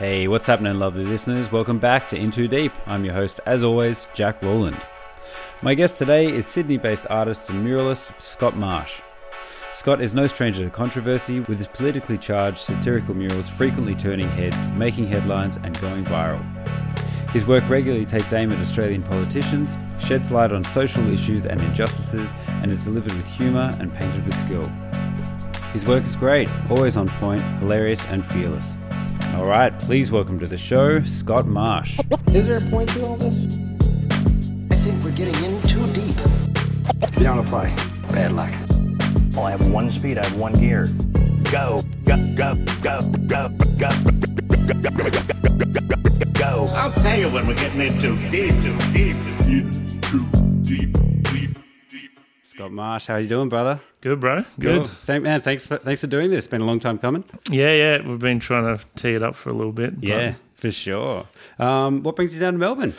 Hey, what's happening, lovely listeners? Welcome back to In Too Deep. I'm your host, as always, Jack Rowland. My guest today is Sydney based artist and muralist Scott Marsh. Scott is no stranger to controversy, with his politically charged satirical murals frequently turning heads, making headlines, and going viral. His work regularly takes aim at Australian politicians, sheds light on social issues and injustices, and is delivered with humour and painted with skill. His work is great, always on point, hilarious, and fearless. All right, please welcome to the show, Scott Marsh. Is there a point to all this? I think we're getting in too deep. You don't apply. Bad luck. Well, I have one speed, I have one gear. Go, go, go, go, go, go, go. I'll tell you when we're getting in too deep, too deep, too deep. Marsh, how you doing, brother? Good, bro. Good. Cool. Thank, man, thanks for thanks for doing this. It's been a long time coming. Yeah, yeah. We've been trying to tee it up for a little bit. Yeah, for sure. Um, what brings you down to Melbourne?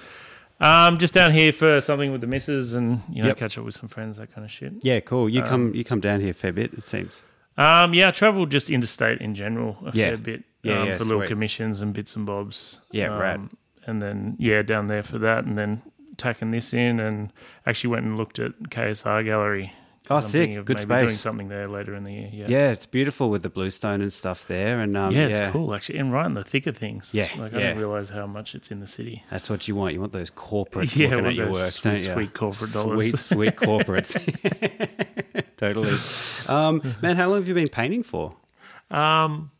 Um, just down here for something with the missus and you know Yep. catch up with some friends, that kind of shit. Yeah, cool. You come you come down here a fair bit, it seems. Um, yeah, I travelled just interstate in general a Yeah. fair bit. Yeah, um, yeah, for little commissions and bits and bobs. Yeah, um, rad. And then yeah, down there for that, and then tacking this in, and actually went and looked at KSR Gallery. Oh, I'm sick. Good maybe Doing space. something there later in the year. Yeah. Yeah, it's beautiful with the bluestone and stuff there, and um, Yeah, yeah, it's cool actually, and right in the thick of things. Yeah, like yeah. I didn't realize how much it's in the city. That's what you want. You want those corporates Yeah, looking at your work, sweet, don't you? sweet corporate Sweet, dollars. sweet corporates. totally. Um, man, how long have you been painting for? Um,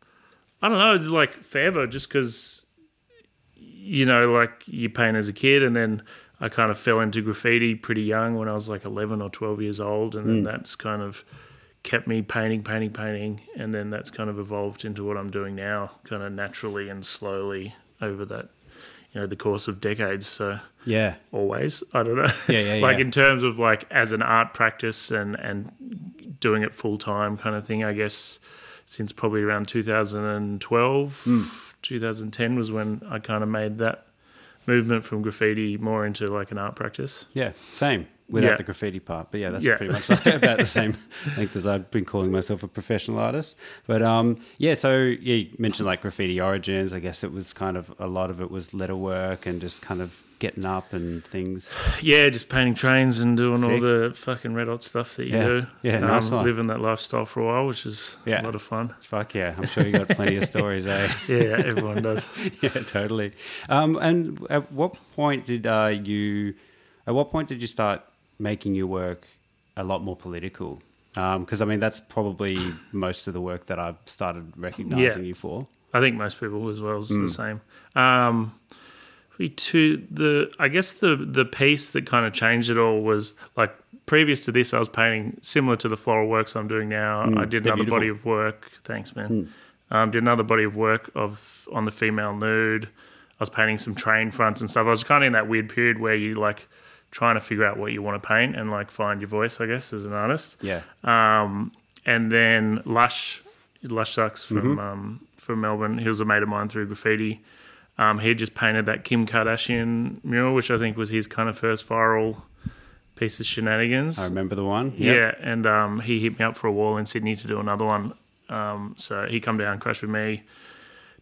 I don't know. It's like forever, just because you know, like you paint as a kid, and then I kind of fell into graffiti pretty young when I was like eleven or twelve years old, and then that's kind of kept me painting, painting, painting, and then that's kind of evolved into what I'm doing now, kind of naturally and slowly over that, you know, the course of decades. So Yeah, always. I don't know. Yeah, yeah, like yeah. in terms of like as an art practice and and doing it full time kind of thing. I guess since probably around 2012, Hmm. 2010 was when I kind of made that movement from graffiti more into like an art practice. yeah, same. Without Yeah. the graffiti part, but yeah, that's Yeah. pretty much like about the same length as I've been calling myself a professional artist. But um, yeah, so yeah, you mentioned like graffiti origins. I guess it was kind of a lot of it was letter work and just kind of getting up and things. Yeah, just painting trains and doing all the fucking red hot stuff that you Yeah. do. Um, Yeah, nice one. Living that lifestyle for a while, which is Yeah. a lot of fun. Fuck yeah, I'm sure you got plenty of stories, eh? Yeah, everyone does. yeah, totally. Um, and at what point did uh, you? At what point did you start making your work a lot more political? Because I mean, that's probably most of the work that I've started recognizing Yeah. you for. I think most people as well is Mm. the same. Um, to the I guess the the piece that kind of changed it all was like previous to this I was painting similar to the floral works I'm doing now. I did Mm. another body beautiful. Mm. of work. Thanks, man. Um, did another body of work of on the female nude. I was painting some train fronts and stuff. I was kind of in that weird period where you like trying to figure out what you want to paint and like find your voice, I guess, as an artist. Yeah, Um, and then Lush, Lushsux from Mm-hmm. um, from Melbourne. He was a mate of mine through graffiti. Um, he just painted that Kim Kardashian mural, which I think was his kind of first viral piece of shenanigans. I remember the one. Yep. Yeah, and um, he hit me up for a wall in Sydney to do another one. Um, so he come down, crashed with me,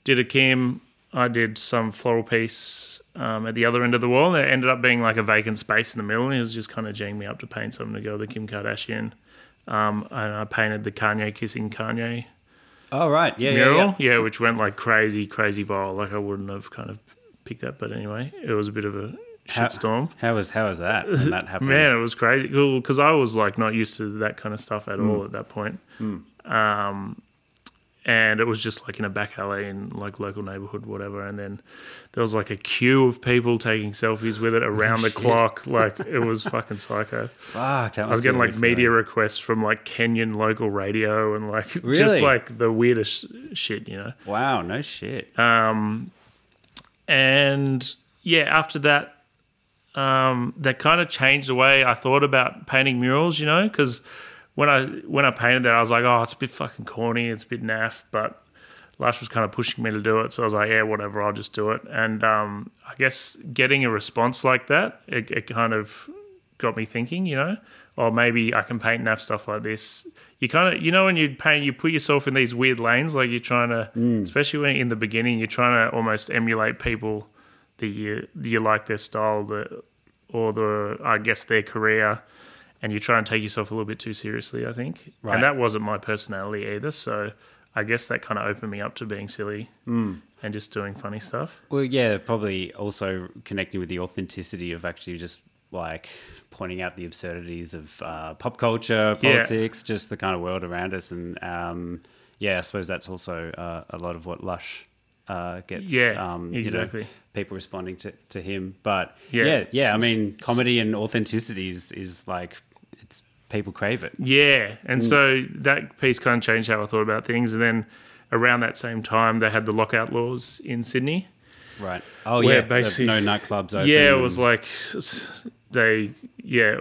did a Kim. I did some floral piece um, at the other end of the wall, and it ended up being like a vacant space in the middle. And he was just kind of jing me up to paint something to go with the Kim Kardashian. Um, and I painted the Kanye kissing Kanye Oh right. Yeah, yeah, mural, yeah. yeah, which went like crazy, crazy viral. Like I wouldn't have kind of picked that, but anyway, it was a bit of a How- shitstorm. How was how was that? When that happened? Man, it was crazy. Cool, because I was like not used to that kind of stuff at Mm. all at that point. Um, and it was just like in a back alley in like local neighborhood, whatever. And then there was like a queue of people taking selfies with it around the clock. Like it was fucking psycho. Fuck, I was getting like media requests from like Kenyan local radio and like Really? just like the weirdest shit, you know. Wow, no shit. Um, and yeah, after that, um, that kind of changed the way I thought about painting murals. You know, because when I when I painted that, I was like, oh, it's a bit fucking corny, it's a bit naff, but Lush was kind of pushing me to do it, so I was like, yeah, whatever, I'll just do it. And um, I guess getting a response like that, it, it kind of got me thinking. You know, or maybe I can paint have stuff like this. You kind of, you know, when you paint, you put yourself in these weird lanes, like you're trying to, especially when in the beginning, you're trying to almost emulate people that you you like their style, the or the I guess their career, and you try and take yourself a little bit too seriously. I think, Right. and that wasn't my personality either. So I guess that kind of opened me up to being silly and just doing funny stuff. Well, yeah, probably also connecting with the authenticity of actually just like pointing out the absurdities of uh, pop culture, Yeah. politics, just the kind of world around us, and um, yeah, I suppose that's also uh, a lot of what Lush uh, gets. Yeah, um, exactly. You know, people responding to, to him, but Yeah, yeah, yeah, I mean, comedy and authenticity is, is like people crave it. Yeah, Mm. and so that piece kind of changed how I thought about things. And then around that same time, they had the lockout laws in Sydney. Right. Oh Where yeah. basically- no nightclubs open. Yeah, it was like they, yeah,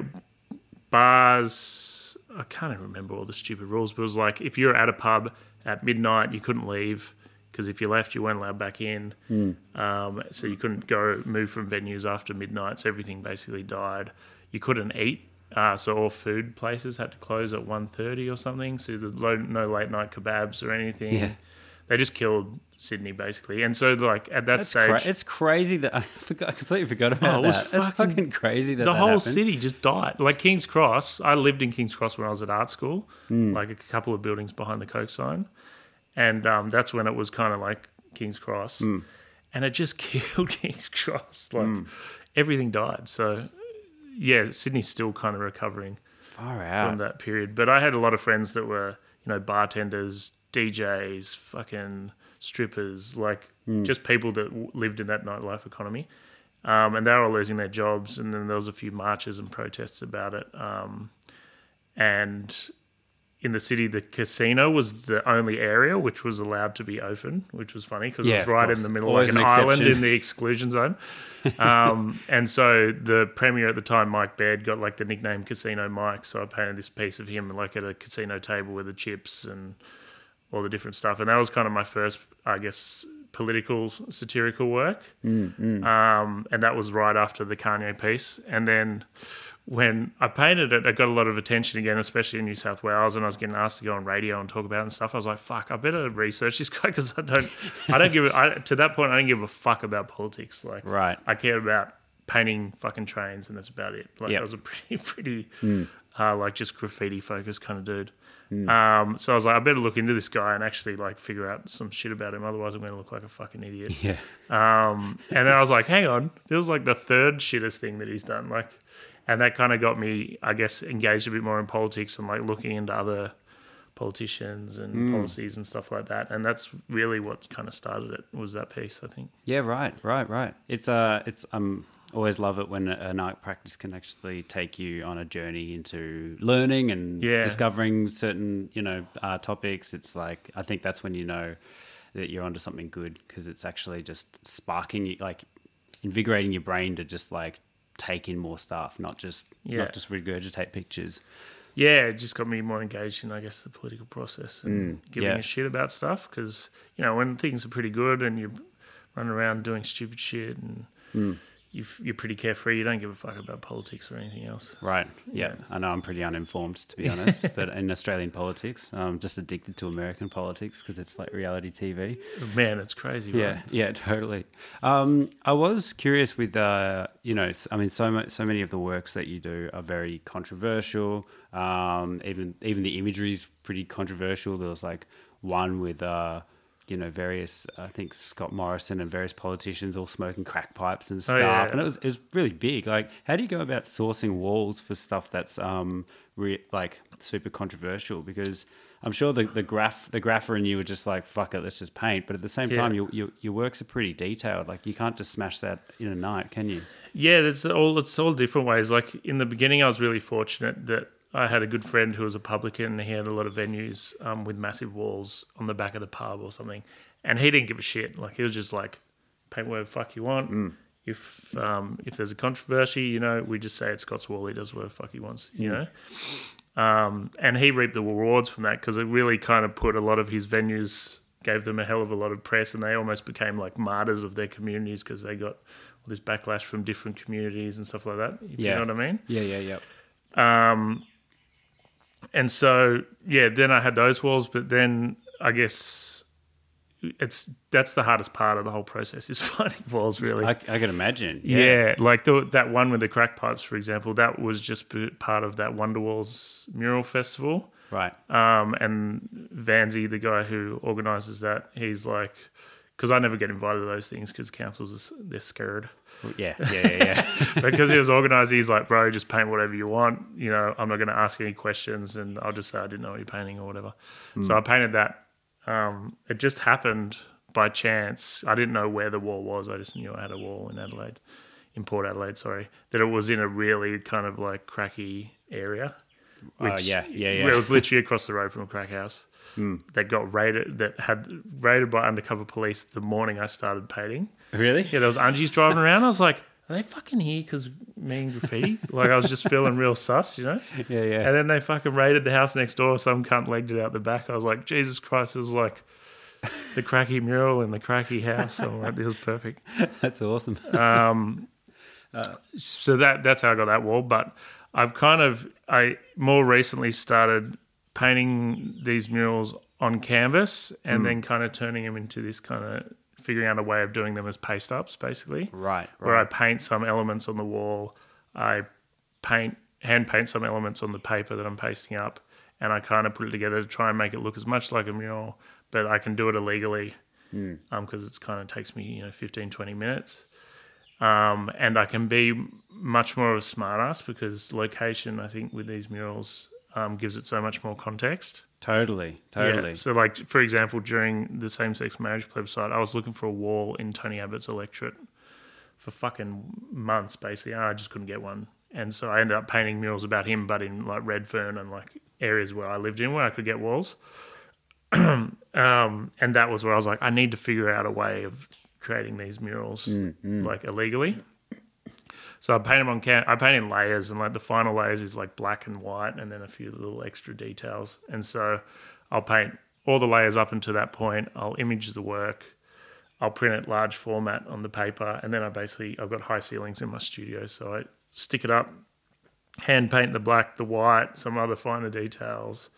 bars. I can't even remember all the stupid rules, but it was like if you're at a pub at midnight, you couldn't leave because if you left, you weren't allowed back in. Hmm. Um, so you couldn't go move from venues after midnight. So everything basically died. You couldn't eat. Uh, so all food places had to close at 1.30 or something. So there's lo- no late night kebabs or anything. Yeah. They just killed Sydney basically. And so like at that That's stage, cra- it's crazy that I forgot. I completely forgot about Oh, it was that. That's fucking- fucking crazy that the that whole happened. city just died. Like King's Cross, I lived in King's Cross when I was at art school, Hmm. like a couple of buildings behind the Coke sign, and um, that's when it was kind of like King's Cross, Hmm. and it just killed King's Cross. Like everything died. So yeah, Sydney's still kind of recovering Far out. from that period. But I had a lot of friends that were, you know, bartenders, DJs, fucking strippers, like just people that w- lived in that nightlife economy. Um, and they were all losing their jobs. And then there was a few marches and protests about it. Um, and in the city, the casino was the only area which was allowed to be open, which was funny because Yeah, it was right in the middle, Always like an, an island in the exclusion zone. Um, and so the premier at the time, Mike Baird, got like the nickname Casino Mike. So I painted this piece of him like at a casino table with the chips and all the different stuff. And that was kind of my first, I guess, political satirical work. Um, and that was right after the Kanye piece. And then when I painted it, I got a lot of attention again, especially in New South Wales. And I was getting asked to go on radio and talk about it and stuff. I was like, "Fuck, I better research this guy because I don't, I don't give it." I, to that point, I don't give a fuck about politics. Like, Right. I care about painting fucking trains, and that's about it. Like, Yep. I was a pretty, pretty, uh, like just graffiti focused kind of dude. Um, so I was like, I better look into this guy and actually like figure out some shit about him. Otherwise, I'm going to look like a fucking idiot. Yeah. Um, and then I was like, hang on, this was like the third shittest thing that he's done. Like, and that kind of got me, I guess, engaged a bit more in politics and like looking into other politicians and policies and stuff like that. And that's really what kind of started it was that piece, I think. Yeah, right, right, right. It's uh, it's um, always love it when an art practice can actually take you on a journey into learning and Yeah. discovering certain, you know, uh, topics. It's like I think that's when you know that you're onto something good because it's actually just sparking you, like invigorating your brain to just like take in more stuff, not just Yeah. not just regurgitate pictures. yeah, it just got me more engaged in, I guess, the political process and mm, giving yeah. a shit about stuff. Because you know, when things are pretty good and you run around doing stupid shit and mm. You you're pretty carefree, you don't give a fuck about politics or anything else. Right. Yeah. I know I'm pretty uninformed, to be honest. but in Australian politics, I'm just addicted to American politics because it's like reality TV. Man, it's crazy. Yeah. right? Yeah. Totally. Um, I was curious with, uh, you know, I mean, so much, so many of the works that you do are very controversial. Um, even even the imagery is pretty controversial. There was like one with. Uh, you know, various, I think Scott Morrison and various politicians all smoking crack pipes and stuff. Oh, yeah. And it was, it was really big. Like, how do you go about sourcing walls for stuff that's um re- like super controversial? Because I'm sure the the graph the grapher in you were just like fuck it, let's just paint. But at the same Yeah. time, your, your your works are pretty detailed. Like, you can't just smash that in a night, can you? Yeah, there's all it's all different ways. Like in the beginning, I was really fortunate that I had a good friend who was a publican, and he had a lot of venues um, with massive walls on the back of the pub or something, and he didn't give a shit. Like he was just like, paint whatever the fuck you want. If um, if there's a controversy, you know, we just say it's Scott's wall. He does whatever fuck he wants, you know. Um, and he reaped the rewards from that because it really kind of put a lot of his venues, gave them a hell of a lot of press, and they almost became like martyrs of their communities because they got all this backlash from different communities and stuff like that. If Yeah. you know what I mean? Yeah, yeah, yeah. Um, and so yeah, then I had those walls, but then I guess it's that's the hardest part of the whole process is finding walls. Really, I, I can imagine. yeah. Yeah. like the, that one with the crack pipes, for example, that was just part of that Wonderwalls mural festival. Right. Um, and Vanzi, the guy who organises that, he's like, because I never get invited to those things because councils they're scared. Yeah. Yeah. Yeah. Yeah. because he was organised, he's like, bro, just paint whatever you want. You know, I'm not going to ask any questions, and I'll just say I didn't know what you're painting or whatever. So I painted that. Um, it just happened by chance. I didn't know where the wall was. I just knew I had a wall in Adelaide, in Port Adelaide. Sorry, that it was in a really kind of like cracky area. Oh, yeah, yeah, yeah. It was literally across the road from a crack house Hmm. that got raided. That had raided by undercover police the morning I started painting. really? Yeah, there was Angies driving around. I was like, are they fucking here because me and graffiti? like I was just feeling real sus, you know? Yeah. Yeah. And then they fucking raided the house next door. Some cunt legged it out the back. I was like, Jesus Christ, it was like the cracky mural in the cracky house. I'm this was perfect. That's awesome. Um, uh, so that that's how I got that wall. But I've kind of I more recently started painting these murals on canvas and hmm. then kind of turning them into this kind of figuring out a way of doing them as paste ups, basically. right. where I paint some elements on the wall. I paint hand paint some elements on the paper that I'm pasting up, and I kind of put it together to try and make it look as much like a mural, but I can do it illegally hmm. um, because it's kind of takes me you know 15 20 minutes. Um, and I can be much more of a smartass because location, I think, with these murals um, gives it so much more context. Totally. Totally. Yeah. So, like for example, during the same-sex marriage plebiscite, I was looking for a wall in Tony Abbott's electorate for fucking months, basically. and I just couldn't get one, and so I ended up painting murals about him, but in like Redfern and like areas where I lived in where I could get walls. um, and that was where I was like, I need to figure out a way of creating these murals like illegally. So I paint them on can. I paint in layers, and like the final layers is like black and white, and then a few little extra details. And so I'll paint all the layers up until that point. I'll image the work. I'll print it large format on the paper, and then I basically I've got high ceilings in my studio, so I stick it up, hand paint the black, the white, some other finer details.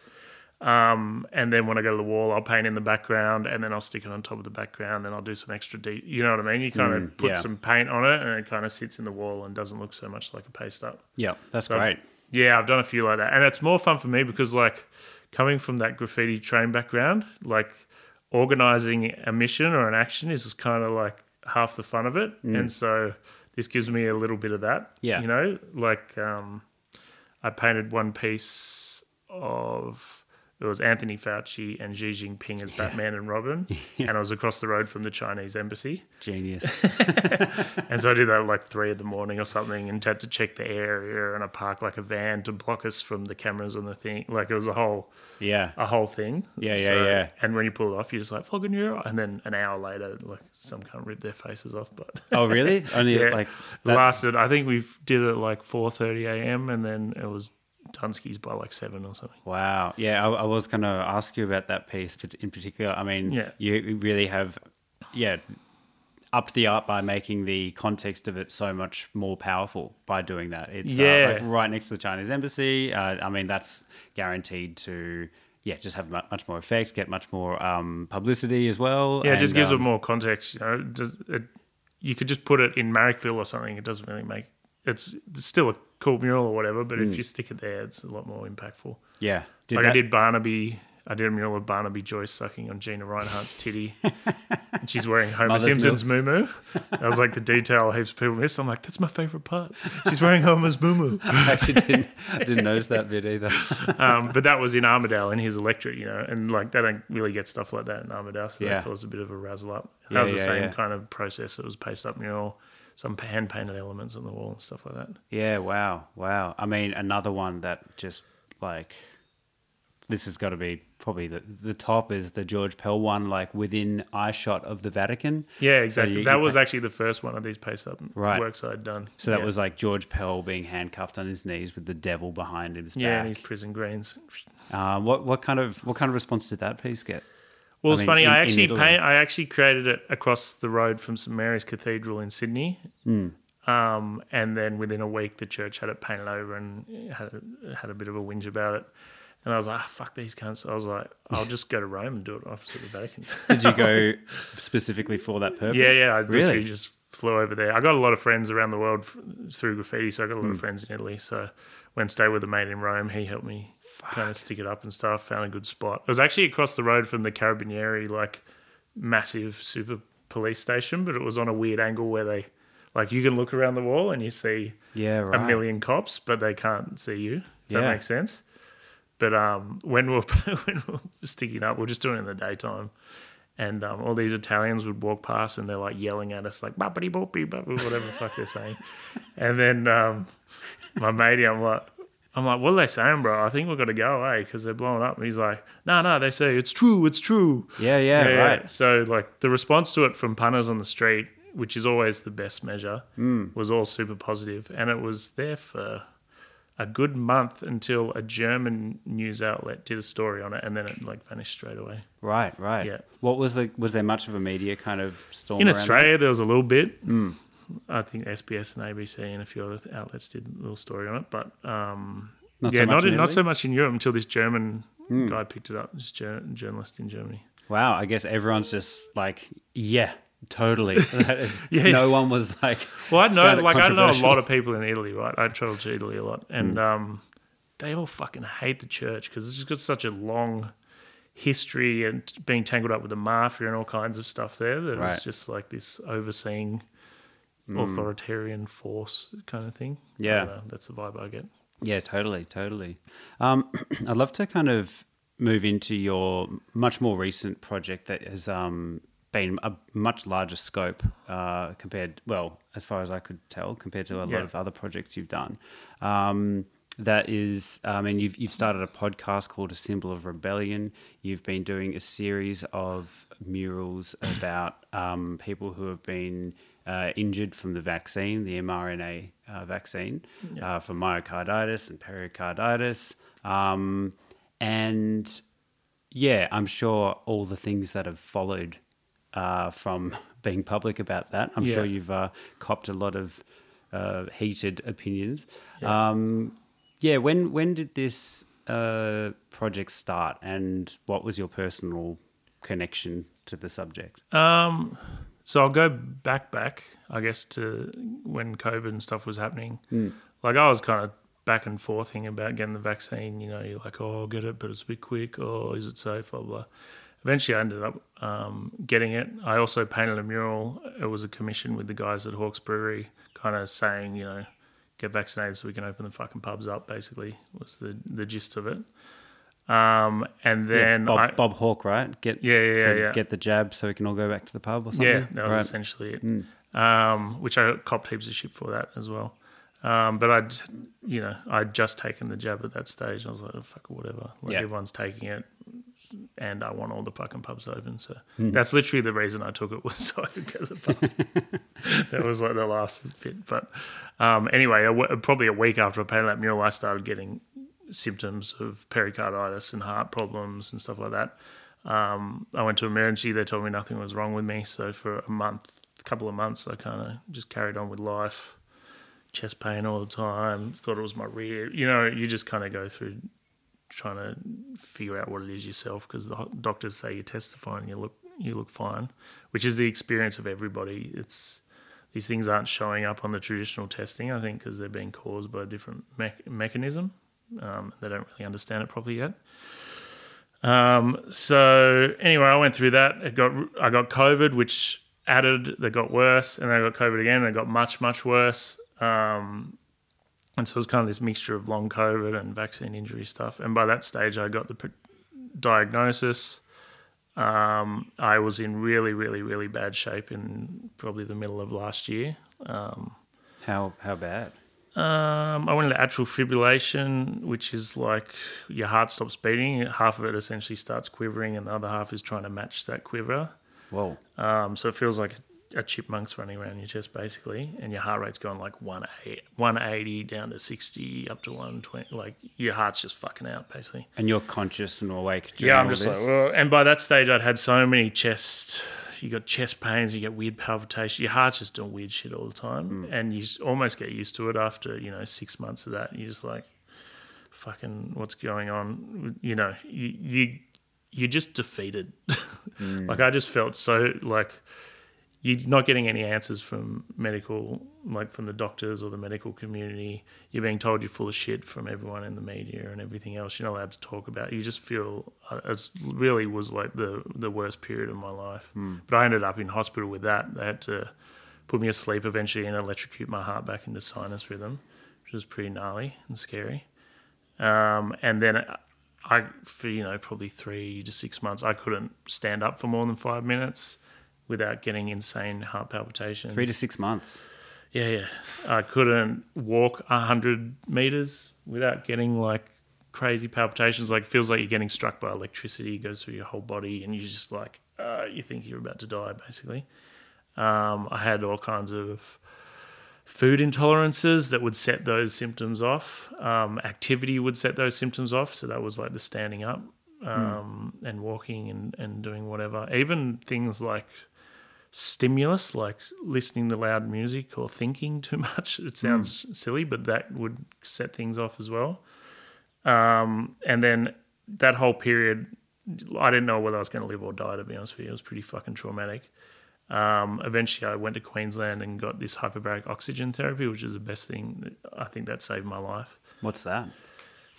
Um, and then when I go to the wall, I'll paint in the background, and then I'll stick it on top of the background. Then I'll do some extra de- You know what I mean? You kind of put yeah. some paint on it, and it kind of sits in the wall and doesn't look so much like a paste up. Yeah. That's So- great. Yeah, I've done a few like that, and it's more fun for me because like coming from that graffiti train background, like organizing a mission or an action is kind of like half the fun of it, and so this gives me a little bit of that. Yeah. you know, like um, I painted one piece of it was Anthony Fauci and Xi Jinping as Batman and Robin, and I was across the road from the Chinese embassy. Genius. And so I did that at like three in the morning or something and had to check the area and I parked like a van to block us from the cameras on the thing. Like it was a whole yeah. a whole thing. Yeah, yeah, yeah. And when you pull it off, you're just like, fucking you. And then an hour later, like some kind of rip their faces off. But Oh, really? Only yeah, like that- lasted, I think we did it at like 4.30 a.m. and then it was Dunsky's by like seven or something. Wow. Yeah, I, I was going to ask you about that piece in particular. I mean, Yeah. you really have, yeah, upped the art by making the context of it so much more powerful by doing that. It's uh, Yeah. like right next to the Chinese embassy. Uh, I mean, that's guaranteed to, yeah, just have much more effects, get much more um, publicity as well. Yeah, it just gives um, it more context. You know, it does it, you could just put it in Marrickville or something. It doesn't really make it's, it's still a cool mural or whatever. But Hmm. if you stick it there, it's a lot more impactful. Yeah. Did like I did Barnaby. I did a mural of Barnaby Joyce sucking on Gina Rinehart's titty. and she's wearing Homer Mother's Simpson's moo moo. That was like the detail heaps of people miss. I'm like, that's my favorite part. She's wearing Homer's moo I actually didn't, I didn't notice that bit either. um, but that was in Armidale in his electorate, you know, and like they don't really get stuff like that in Armidale, so Yeah. that caused a bit of a razzle up. And Yeah, that was the yeah, same kind of process. It was paste up mural, some hand painted elements on the wall and stuff like that. Yeah, wow, wow. I mean, another one that just like this has got to be probably the the top is the George Pell one, like within eye shot of the Vatican. Yeah, exactly. you- that you was pa- actually the first one of these paste up Right. works I'd done. So that Yeah. was like George Pell being handcuffed on his knees with the devil behind his yeah, back. and his prison greens. Uh, what what kind of what kind of response did that piece get? Well, I it's mean, funny. in- I actually paint. I actually created it across the road from St Mary's Cathedral in Sydney. Hmm. Um, and then within a week, the church had it painted over and had a, had a bit of a whinge about it. And I was like, ah, fuck these cunts. I was like, I'll just go to Rome and do it opposite the Vatican. Did you go specifically for that purpose? Yeah, yeah. I literally really. just flew over there. I got a lot of friends around the world through graffiti, so I got a lot Hmm. of friends in Italy. So went and stayed with a mate in Rome. He helped me kind of stick it up and stuff. Found a good spot. It was actually across the road from the Carabinieri, like massive super police station, but it was on a weird angle where they, like, you can look around the wall and you see Yeah, a million cops, but they can't see you. If Yeah. that makes sense. But um, when we're when we're sticking up, we are just doing it in the daytime, and um, all these Italians would walk past and they're like yelling at us like "bappity boopy," bappity," whatever the fuck they're saying. And then um, my matey, I'm like, I'm like, what are they saying, bro? I think we've got to go away because they're blowing up. And he's like, no, no, they say it's true, it's true. Yeah, yeah, right. So like the response to it from punters on the street, which is always the best measure, Mm. was all super positive, and it was there for a good month until a German news outlet did a story on it, and then it like vanished straight away. Right, right. Yeah. What was the was there much of a media kind of storm In Australia, there was a little bit. Mm. I think SBS and ABC and a few other outlets did a little story on it, but um, Not yeah, so not in in, not so much in Europe until this German guy picked it up. This jour- journalist in Germany. Wow, I guess everyone's just like, yeah, totally. Yeah. No one was like, Well, I know, like, I know a lot of people in Italy, right? I travel to Italy a lot, and Hmm. um, they all fucking hate the church because it's just got such a long history and being tangled up with the mafia and all kinds of stuff there that Right. it's just like this overseeing authoritarian force kind of thing. Yeah. know, that's the vibe I get. Yeah, totally, totally. Um, I'd love to kind of move into your much more recent project that has um, been a much larger scope uh, compared, well, as far as I could tell, compared to a Yeah. lot of other projects you've done. Um, that is, I mean, you've you've started a podcast called A Symbol of Rebellion. You've been doing a series of murals about um, people who have been uh, injured from the vaccine, the mRNA uh, vaccine, uh, for myocarditis and pericarditis, um, and yeah, I'm sure all the things that have followed uh, from being public about that. I'm Yeah. sure you've uh, copped a lot of uh, heated opinions. Yeah. Um, yeah. When when did this uh, project start, and what was your personal connection to the subject? Um, so I'll go back, back, I guess, to when COVID and stuff was happening. Like I was kind of back and forthing about getting the vaccine. You know, you're like, oh, I'll get it, but it's a bit quick. Or is it safe? Blah blah. Eventually, I ended up um, getting it. I also painted a mural. It was a commission with the guys at Hawke's Brewery, kind of saying, you know, get vaccinated so we can open the fucking pubs up. Basically, was the the gist of it. Um, and then Bob, I, Bob Hawke, right? Get Yeah, yeah, so yeah. Get the jab so we can all go back to the pub or something. Yeah, that was Right. essentially it. Um, which I copped heaps of shit for that as well. Um, but I'd, you know, I'd just taken the jab at that stage. I was like, oh, fuck, whatever. Like Yeah. everyone's taking it, and I want all the fucking pubs open. So Hmm. that's literally the reason I took it was so I could go to the pub. that was like the last bit. But um, anyway, a w- probably a week after I painted that mural, I started getting symptoms of pericarditis and heart problems and stuff like that. Um, I went to emergency. They told me nothing was wrong with me. So for a month, a couple of months, I kind of just carried on with life. Chest pain all the time. Thought it was my rear. You know, you just kind of go through trying to figure out what it is yourself because the doctors say you're testifying, you look you look fine, which is the experience of everybody. It's these things aren't showing up on the traditional testing, I think, because they're being caused by a different me- mechanism. Um, they don't really understand it properly yet. Um, so anyway, I went through that. It got I got COVID, which added that got worse, and then I got COVID again, and it got much much worse. Um, and so it was kind of this mixture of long COVID and vaccine injury stuff. And by that stage, I got the diagnosis. Um, I was in really, really, really bad shape in probably the middle of last year. Um, How how bad? Um, I went into atrial fibrillation, which is like your heart stops beating. Half of it essentially starts quivering, and the other half is trying to match that quiver. Whoa. Um, so it feels like a chipmunk's running around your chest, basically, and your heart rate's going like 180, 180 down to 60, up to 120. Like your heart's just fucking out, basically. And you're conscious and awake. Yeah, I'm just this? like, well, and by that stage, I'd had so many chest, you got chest pains, you get weird palpitations. Your heart's just doing weird shit all the time, hmm. and you almost get used to it after you know six months of that. You're just like, fucking, what's going on? You know, you you you're just defeated. Hmm. like I just felt so like you're not getting any answers from medical, like from the doctors or the medical community. You're being told you're full of shit from everyone in the media and everything else. You're not allowed to talk about. It. You just feel uh, it really was like the the worst period of my life. Hmm. But I ended up in hospital with that. They had to put me asleep eventually and electrocute my heart back into sinus rhythm, which was pretty gnarly and scary. Um, and then uh, I, for you know, probably three to six months, I couldn't stand up for more than five minutes without getting insane heart palpitations. Three to six months. Yeah, yeah. I couldn't walk a hundred meters without getting like crazy palpitations. Like feels like you're getting struck by electricity. It goes through your whole body, and you're just like, uh, you think you're about to die, basically. Um, I had all kinds of food intolerances that would set those symptoms off. Um, activity would set those symptoms off. So that was like the standing up um, and walking and, and doing whatever. Even things like stimulus, like listening to loud music or thinking too much. It sounds silly, but that would set things off as well. Um, and then that whole period, I didn't know whether I was going to live or die, to be honest with you. It was pretty fucking traumatic. Um, eventually, I went to Queensland and got this hyperbaric oxygen therapy, which is the best thing. I think that saved my life. What's that?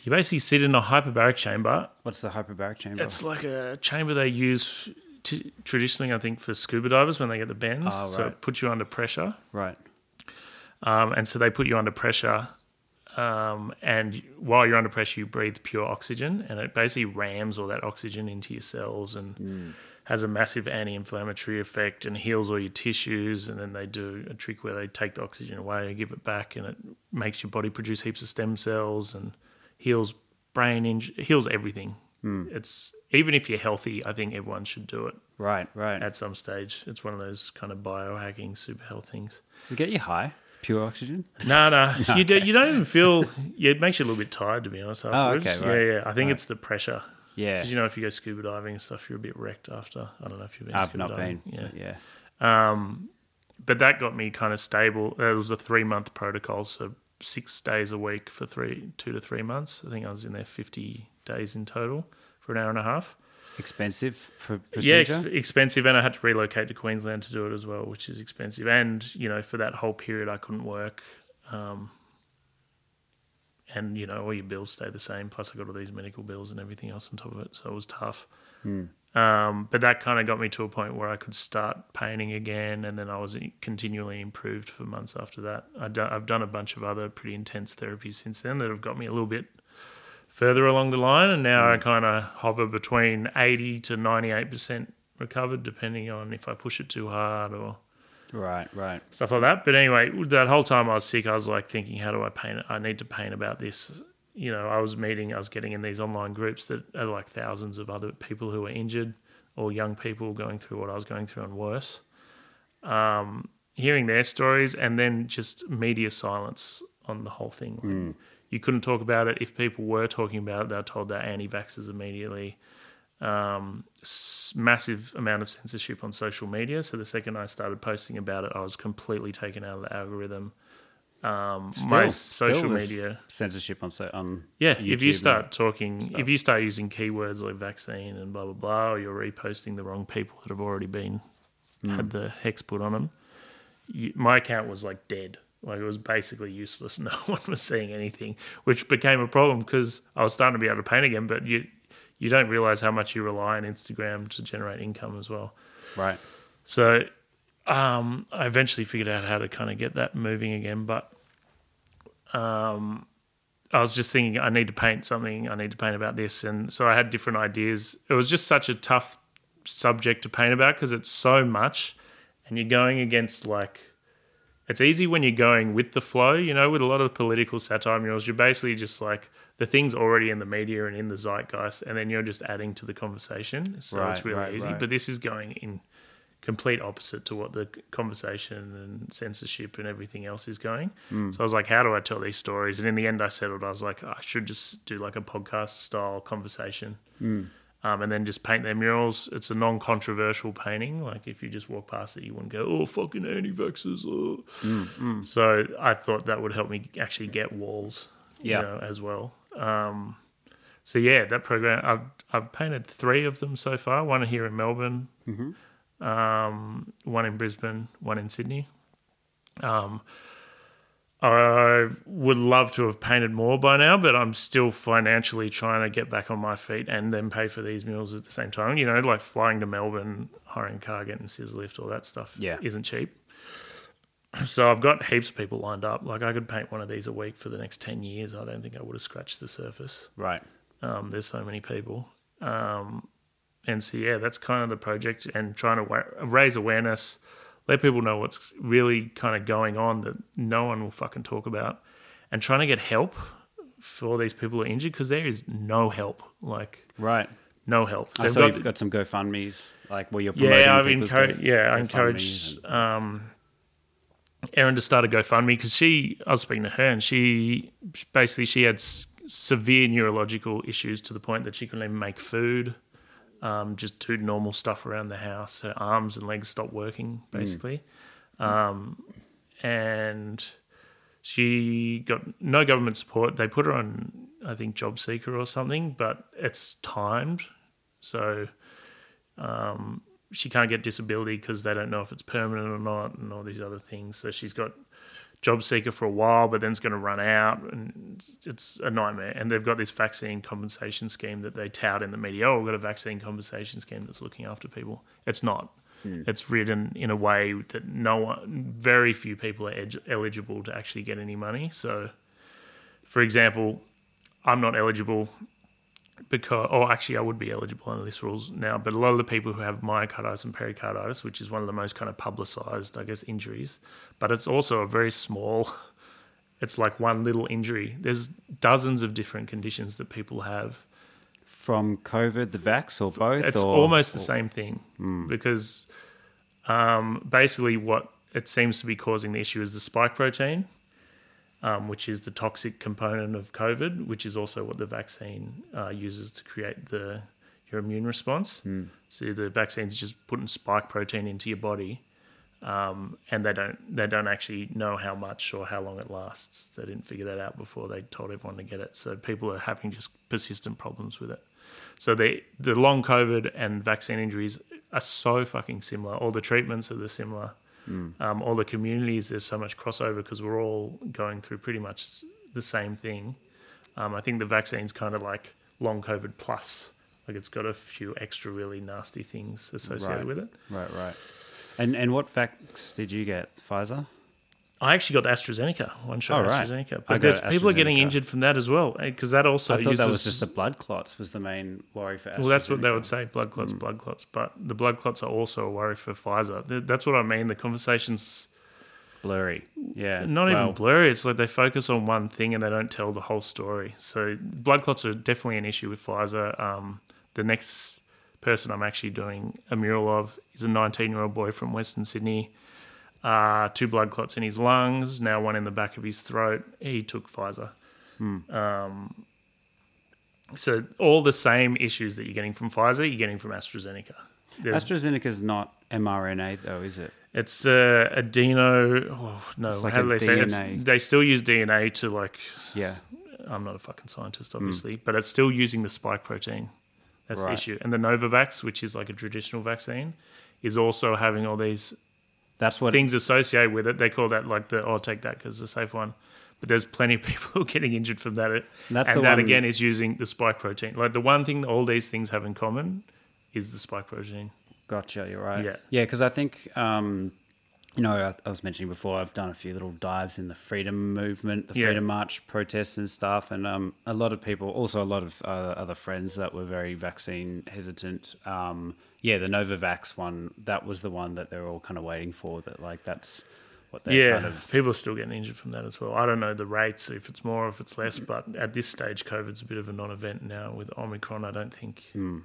You basically sit in a hyperbaric chamber. What's the hyperbaric chamber? It's like a chamber they use t- traditionally, I think, for scuba divers when they get the bends. Oh, So it puts you under pressure. right. Um, and so they put you under pressure. Um, and while you're under pressure, you breathe pure oxygen, and it basically rams all that oxygen into your cells and has a massive anti-inflammatory effect and heals all your tissues. And then they do a trick where they take the oxygen away and give it back, and it makes your body produce heaps of stem cells and heals brain injury, heals everything. Hmm. It's even if you're healthy, I think everyone should do it Right. Right. at some stage. It's one of those kind of biohacking super health things. Does it get you high? Pure oxygen? No, no, you, do, you don't even feel. Yeah, it makes you a little bit tired, to be honest. Afterwards. Oh, okay, right. Yeah, yeah. I think it's the pressure. Yeah. Because you know, if you go scuba diving and stuff, you're a bit wrecked after. I don't know if you've been. I've scuba not diving. been. Yeah. Yeah. Um, but that got me kind of stable. It was a three month protocol, so six days a week for three, two to three months. I think I was in there fifty days in total for an hour and a half. Expensive pr- Yeah, procedure? ex- expensive, and I had to relocate to Queensland to do it as well, which is expensive. And you know, for that whole period, I couldn't work, um, and you know, all your bills stay the same. Plus, I got all these medical bills and everything else on top of it, so it was tough. Um, but that kind of got me to a point where I could start painting again, and then I was continually improved for months after that. I I've done a bunch of other pretty intense therapies since then that have got me a little bit further along the line, and now I kind of hover between eighty to ninety-eight percent recovered, depending on if I push it too hard or right. Right. stuff like that. But anyway, that whole time I was sick, I was like thinking, how do I paint? I need to paint about this. You know, I was meeting, I was getting in these online groups that are like thousands of other people who are injured or young people going through what I was going through and worse. Um, hearing their stories and then just media silence on the whole thing. Like, You couldn't talk about it. If people were talking about it, they were told they're anti vaxxers immediately um, s- massive amount of censorship on social media. So the second I started posting about it, I was completely taken out of the algorithm. Um, my social still media, censorship on so on yeah. YouTube if you start talking, if you start using keywords like vaccine and blah blah blah, or you're reposting the wrong people that have already been had the hex put on them, you, my account was like dead. Like it was basically useless. No one was seeing anything, which became a problem because I was starting to be able to paint again. But you you don't realize how much you rely on Instagram to generate income as well. right. So um, I eventually figured out how to kind of get that moving again. But um, I was just thinking, I need to paint something. I need to paint about this, and so I had different ideas. It was just such a tough subject to paint about because it's so much, and you're going against like. It's easy when you're going with the flow, you know, with a lot of political satire murals. You're basically just like the thing's already in the media and in the zeitgeist, and then you're just adding to the conversation. So Right, it's really right, easy. right. But this is going in complete opposite to what the conversation and censorship and everything else is going. Hmm. So I was like, how do I tell these stories? And in the end, I settled. I was like, I should just do like a podcast style conversation. Hmm. Um, and then just paint their murals. It's a non-controversial painting. Like if you just walk past it, you wouldn't go, "Oh, fucking anti-vaxxers." Oh. So I thought that would help me actually get walls, Yeah. you know, as well. Um, so yeah, that program I've I've painted three of them so far. One here in Melbourne, um, one in Brisbane, one in Sydney. Um, I would love to have painted more by now, but I'm still financially trying to get back on my feet and then pay for these meals at the same time. You know, like flying to Melbourne, hiring a car, getting scissor lift, all that stuff Yeah. isn't cheap. So I've got heaps of people lined up. Like I could paint one of these a week for the next 10 years. I don't think I would have scratched the surface. Right. Um, there's so many people. Um, and so, yeah, that's kind of the project and trying to wa- raise awareness, let people know what's really kind of going on that no one will fucking talk about, and trying to get help for these people who are injured because there is no help. Like, Right. no help. I They've saw got- you've got some GoFundmes, like where you're promoting yeah, I've encouraged. Go- Yeah, I encouraged and- um, Erin to start a GoFundMe because she. I was speaking to her, and she basically she had s- severe neurological issues to the point that she couldn't even make food. Um, just do normal stuff around the house. Her arms and legs stopped working, basically, um, and she got no government support. They put her on, I think, Job Seeker or something, but it's timed, so um, she can't get disability because they don't know if it's permanent or not, and all these other things. So she's got job seeker for a while, but then it's going to run out, and it's a nightmare. And they've got this vaccine compensation scheme that they tout in the media. Oh, we've got a vaccine compensation scheme that's looking after people. It's not. Hmm. It's written in a way that no one, very few people are eg- eligible to actually get any money. So, for example, I'm not eligible because, or actually, I would be eligible under this rules now. But a lot of the people who have myocarditis and pericarditis, which is one of the most kind of publicized, I guess, injuries, but it's also a very small. It's like one little injury. There's dozens of different conditions that people have. from COVID, the vax, or both. It's or, almost the same thing because um, basically what it seems to be causing the issue is the spike protein, um, which is the toxic component of COVID, which is also what the vaccine uh, uses to create the your immune response. So the vaccine's just putting spike protein into your body, um, and they don't they don't actually know how much or how long it lasts. They didn't figure that out before they told everyone to get it. So people are having just persistent problems with it. So the the long COVID and vaccine injuries are so fucking similar. All the treatments are the similar. Um, all the communities there's so much crossover because we're all going through pretty much the same thing. Um, I think the vaccine's kind of like long COVID plus. Like it's got a few extra really nasty things associated Right. with it. Right, right. And and what vax did you get? Pfizer. I actually got the AstraZeneca, one shot Oh, right. AstraZeneca. I But there's people are getting injured from that as well because that also I thought uses. that was just the blood clots was the main worry for. AstraZeneca. Well, that's what they would say: blood clots, blood clots. But the blood clots are also a worry for Pfizer. That's what I mean. The conversations blurry. Yeah, not well, even blurry. It's like they focus on one thing and they don't tell the whole story. So blood clots are definitely an issue with Pfizer. Um, the next person I'm actually doing a mural of is a 19 year old boy from Western Sydney. Uh, two blood clots in his lungs, now one in the back of his throat. He took Pfizer. Um, so all the same issues that you're getting from Pfizer, you're getting from AstraZeneca. AstraZeneca is not mRNA though, is it? it's uh, adeno. Oh, no, like how do they say it? They still use DNA to like. Yeah. I'm not a fucking scientist, Hmm. obviously, but it's still using the spike protein. That's the issue. And the Novavax, which is like a traditional vaccine, is also having all these That's what. things associated with it. They call that like the oh, take that because it's a safe one. But there's plenty of people who are getting injured from that. That's and that one- again is using the spike protein. Like the one thing all these things have in common is the spike protein. Gotcha. You're right. Yeah. Yeah, because I think. Um, you know, I, I was mentioning before, I've done a few little dives in the freedom movement, the Yeah. freedom march protests and stuff, and um, a lot of people, also a lot of uh, other friends that were very vaccine hesitant. Um, yeah, the Novavax one, that was the one that they're all kind of waiting for. That like that's what they yeah, kind of people are still getting injured from that as well. I don't know the rates, if it's more or if it's less, but at this stage, COVID's a bit of a non event now. With Omicron, I don't think Hmm.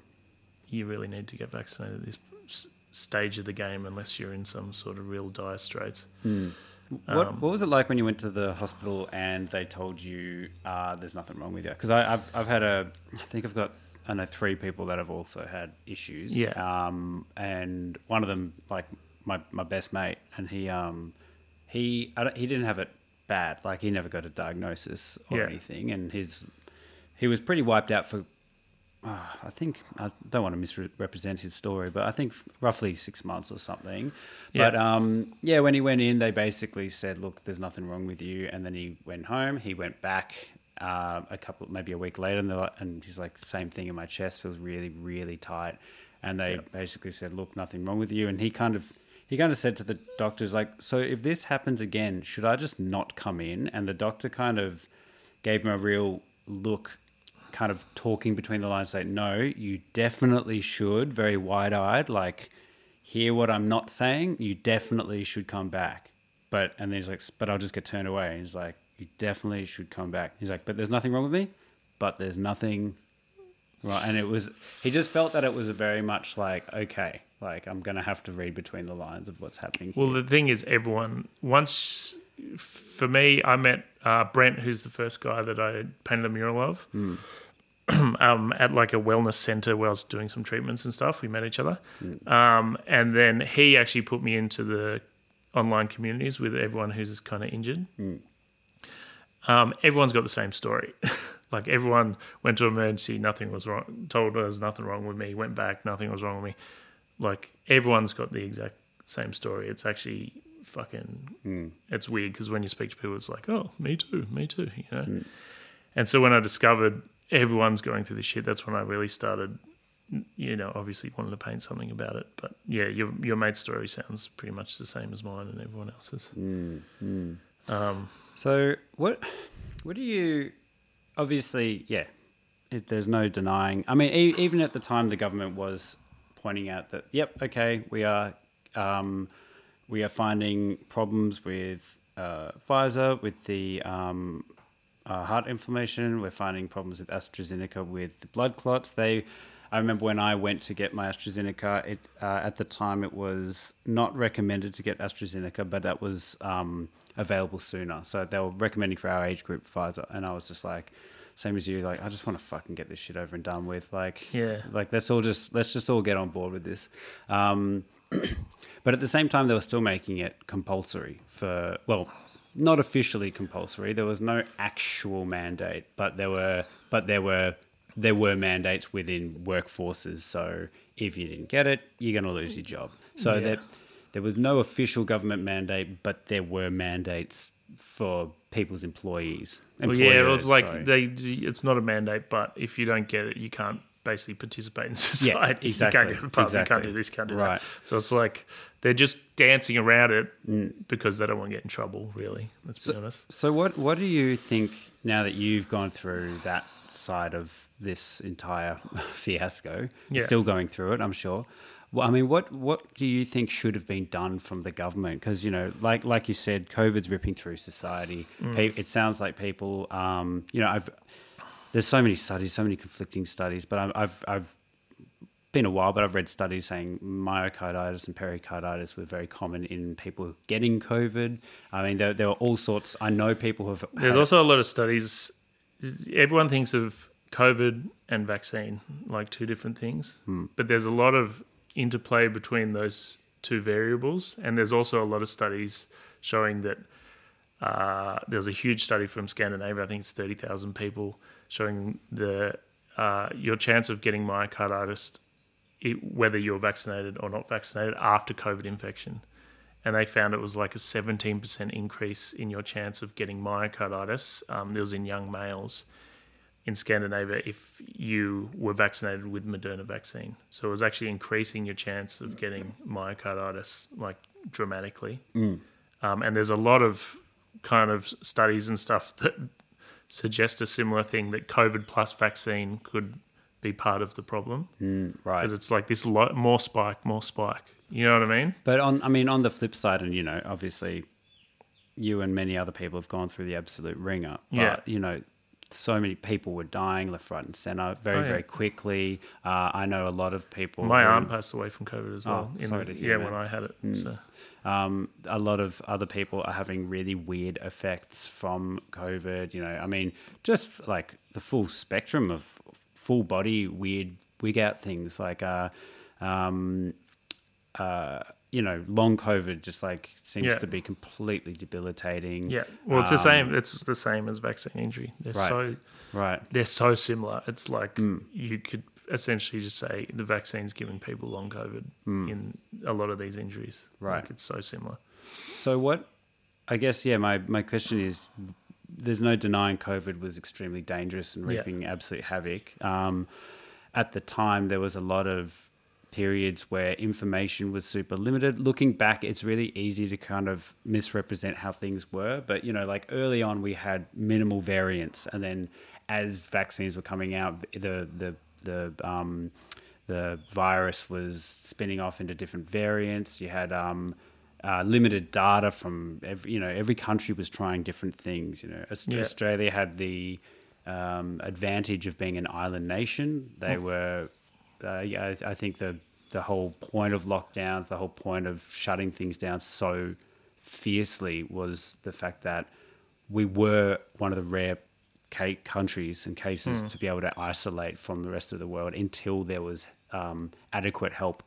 you really need to get vaccinated at this stage of the game unless you're in some sort of real dire straits. Hmm. What, Um, what was it like when you went to the hospital and they told you uh, there's nothing wrong with you? Because I've I've had a I think I've got I know three people that have also had issues. Yeah. Um, and one of them like my, my best mate, and he um he he didn't have it bad. Like he never got a diagnosis or Yeah. anything, and his he was pretty wiped out for. Uh, I think I don't want to misrepresent his story, but I think roughly six months or something. But Yeah. um, yeah, when he went in, they basically said, "Look, there's nothing wrong with you." And then he went home. He went back uh, a couple, maybe a week later, and, like, and he's like, "Same thing in my chest feels really, really tight." And they basically said, "Look, nothing wrong with you." And he kind of he kind of said to the doctors, like, "So if this happens again, should I just not come in?" And the doctor kind of gave him a real look kind of talking between the lines like no you definitely should very wide-eyed like hear what i'm not saying you definitely should come back. But and then he's like but i'll just get turned away. And he's like you definitely should come back. He's like but there's nothing wrong with me but there's nothing right and it was he just felt that it was a very much like okay like i'm gonna have to read between the lines of what's happening Well, the thing is, everyone once for me, I met uh, Brent, who's the first guy that I painted a mural of, um, at like a wellness center where I was doing some treatments and stuff. We met each other, um, and then he actually put me into the online communities with everyone who's kind of injured. Um, everyone's got the same story. like everyone went to emergency, nothing was wrong. Told us nothing wrong with me. Went back, nothing was wrong with me. Like everyone's got the exact same story. It's actually fucking. Mm. It's weird because when you speak to people, it's like, oh, me too, me too, you know. Mm. And so when I discovered everyone's going through this shit, that's when I really started. You know, obviously wanted to paint something about it, but yeah, your your mate's story sounds pretty much the same as mine and everyone else's. Mm, um, so what what do you obviously yeah it, there's no denying I mean e- even at the time the government was pointing out that yep okay we are um, we are finding problems with uh, Pfizer with the um, uh, heart inflammation we're finding problems with AstraZeneca with the blood clots they I remember when I went to get my AstraZeneca, it, uh, at the time it was not recommended to get AstraZeneca, but that was um, available sooner. So they were recommending for our age group Pfizer, and I was just like, same as you, like I just want to fucking get this shit over and done with. Like, Yeah. like let's all just let's just all get on board with this. Um, but at the same time, they were still making it compulsory for well, not officially compulsory. There was no actual mandate, but there were but there were there were mandates within workforces. So if you didn't get it, you're going to lose your job. So Yeah. there there was no official government mandate, but there were mandates for people's employees. Well, yeah, it's like sorry. they. It's not a mandate, but if you don't get it, you can't basically participate in society. Yeah, exactly, You can't go to the pub. You exactly. can't do this. Can't do Right. that. So it's like they're just dancing around it because they don't want to get in trouble. Really, let's be honest. So what what do you think now that you've gone through that side of this entire fiasco? Yeah. Still going through it, I'm sure. Well, I mean, what what do you think should have been done from the government? Because you know, like like you said, COVID's ripping through society. Pe- It sounds like people, um, you know, I've there's so many studies, so many conflicting studies, but I've I've been a while, but I've read studies saying myocarditis and pericarditis were very common in people getting COVID. I mean, there, there were all sorts. I know people who have. There's also a lot of studies. Everyone thinks of COVID and vaccine like two different things, but there's a lot of interplay between those two variables, and there's also a lot of studies showing that uh, there's a huge study from Scandinavia. I think it's thirty thousand people showing the uh, your chance of getting myocarditis, it, whether you're vaccinated or not vaccinated, after COVID infection and they found it was like a 17% increase in your chance of getting myocarditis. Um, there was in young males in Scandinavia if you were vaccinated with Moderna vaccine. So it was actually increasing your chance of getting myocarditis like dramatically. Um, and there's a lot of kind of studies and stuff that suggest a similar thing that COVID plus vaccine could be part of the problem right. because it's like this lo- more spike, more spike. You know what I mean? But on, I mean, on the flip side, and you know, obviously, you and many other people have gone through the absolute wringer. But Yeah. you know, so many people were dying left, right, and center very, Oh, yeah. very quickly. Uh, I know a lot of people. My who- aunt passed away from COVID as well. Oh, in sorry the- to hear, yeah, when I had it. So um, a lot of other people are having really weird effects from COVID. You know, I mean, just like the full spectrum of full body weird wig out things like, uh, um, uh, you know, long COVID just like seems Yeah. to be completely debilitating. yeah, well, it's the Um, same. It's the same as vaccine injury. They're Right. so Right. they're so similar. It's like Mm. you could essentially just say the vaccine's giving people long COVID in a lot of these injuries. Mm. Right. Like it's so similar. So what? I guess yeah. My my question is, there's no denying COVID was extremely dangerous and Yeah. absolute havoc. Um, at the time, there was a lot of periods where information was super limited. Looking back, it's really easy to kind of misrepresent how things were. But you know, like early on, we had minimal variants, and then as vaccines were coming out, the the the um, the virus was spinning off into different variants. You had um, uh, limited data from every, you know every country was trying different things. You know. Australia had the um, advantage of being an island nation. They were, uh, yeah, I, I think the the whole point of lockdowns, the whole point of shutting things down so fiercely was the fact that we were one of the rare countries and cases to be able to isolate from the rest of the world until there was um, adequate help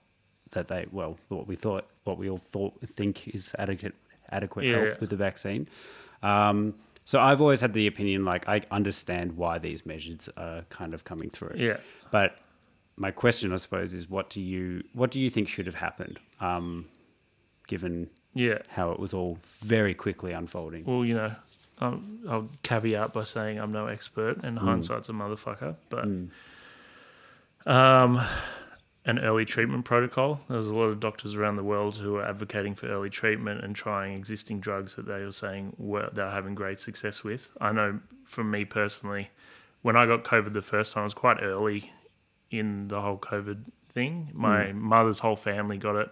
that they well what we thought what we all thought think is adequate adequate Yeah. help with the vaccine. Um, so I've always had the opinion like I understand why these measures are kind of coming through. Yeah. But my question, I suppose, is what do you what do you think should have happened, um, given Yeah. how it was all very quickly unfolding? Well, you know, um, I'll caveat by saying I'm no expert, and Mm. hindsight's a motherfucker. But um, an early treatment protocol. There was a lot of doctors around the world who were advocating for early treatment and trying existing drugs that they were saying were they're having great success with. I know from me personally, when I got COVID the first time, it was quite early in the whole COVID thing. My mother's whole family got it.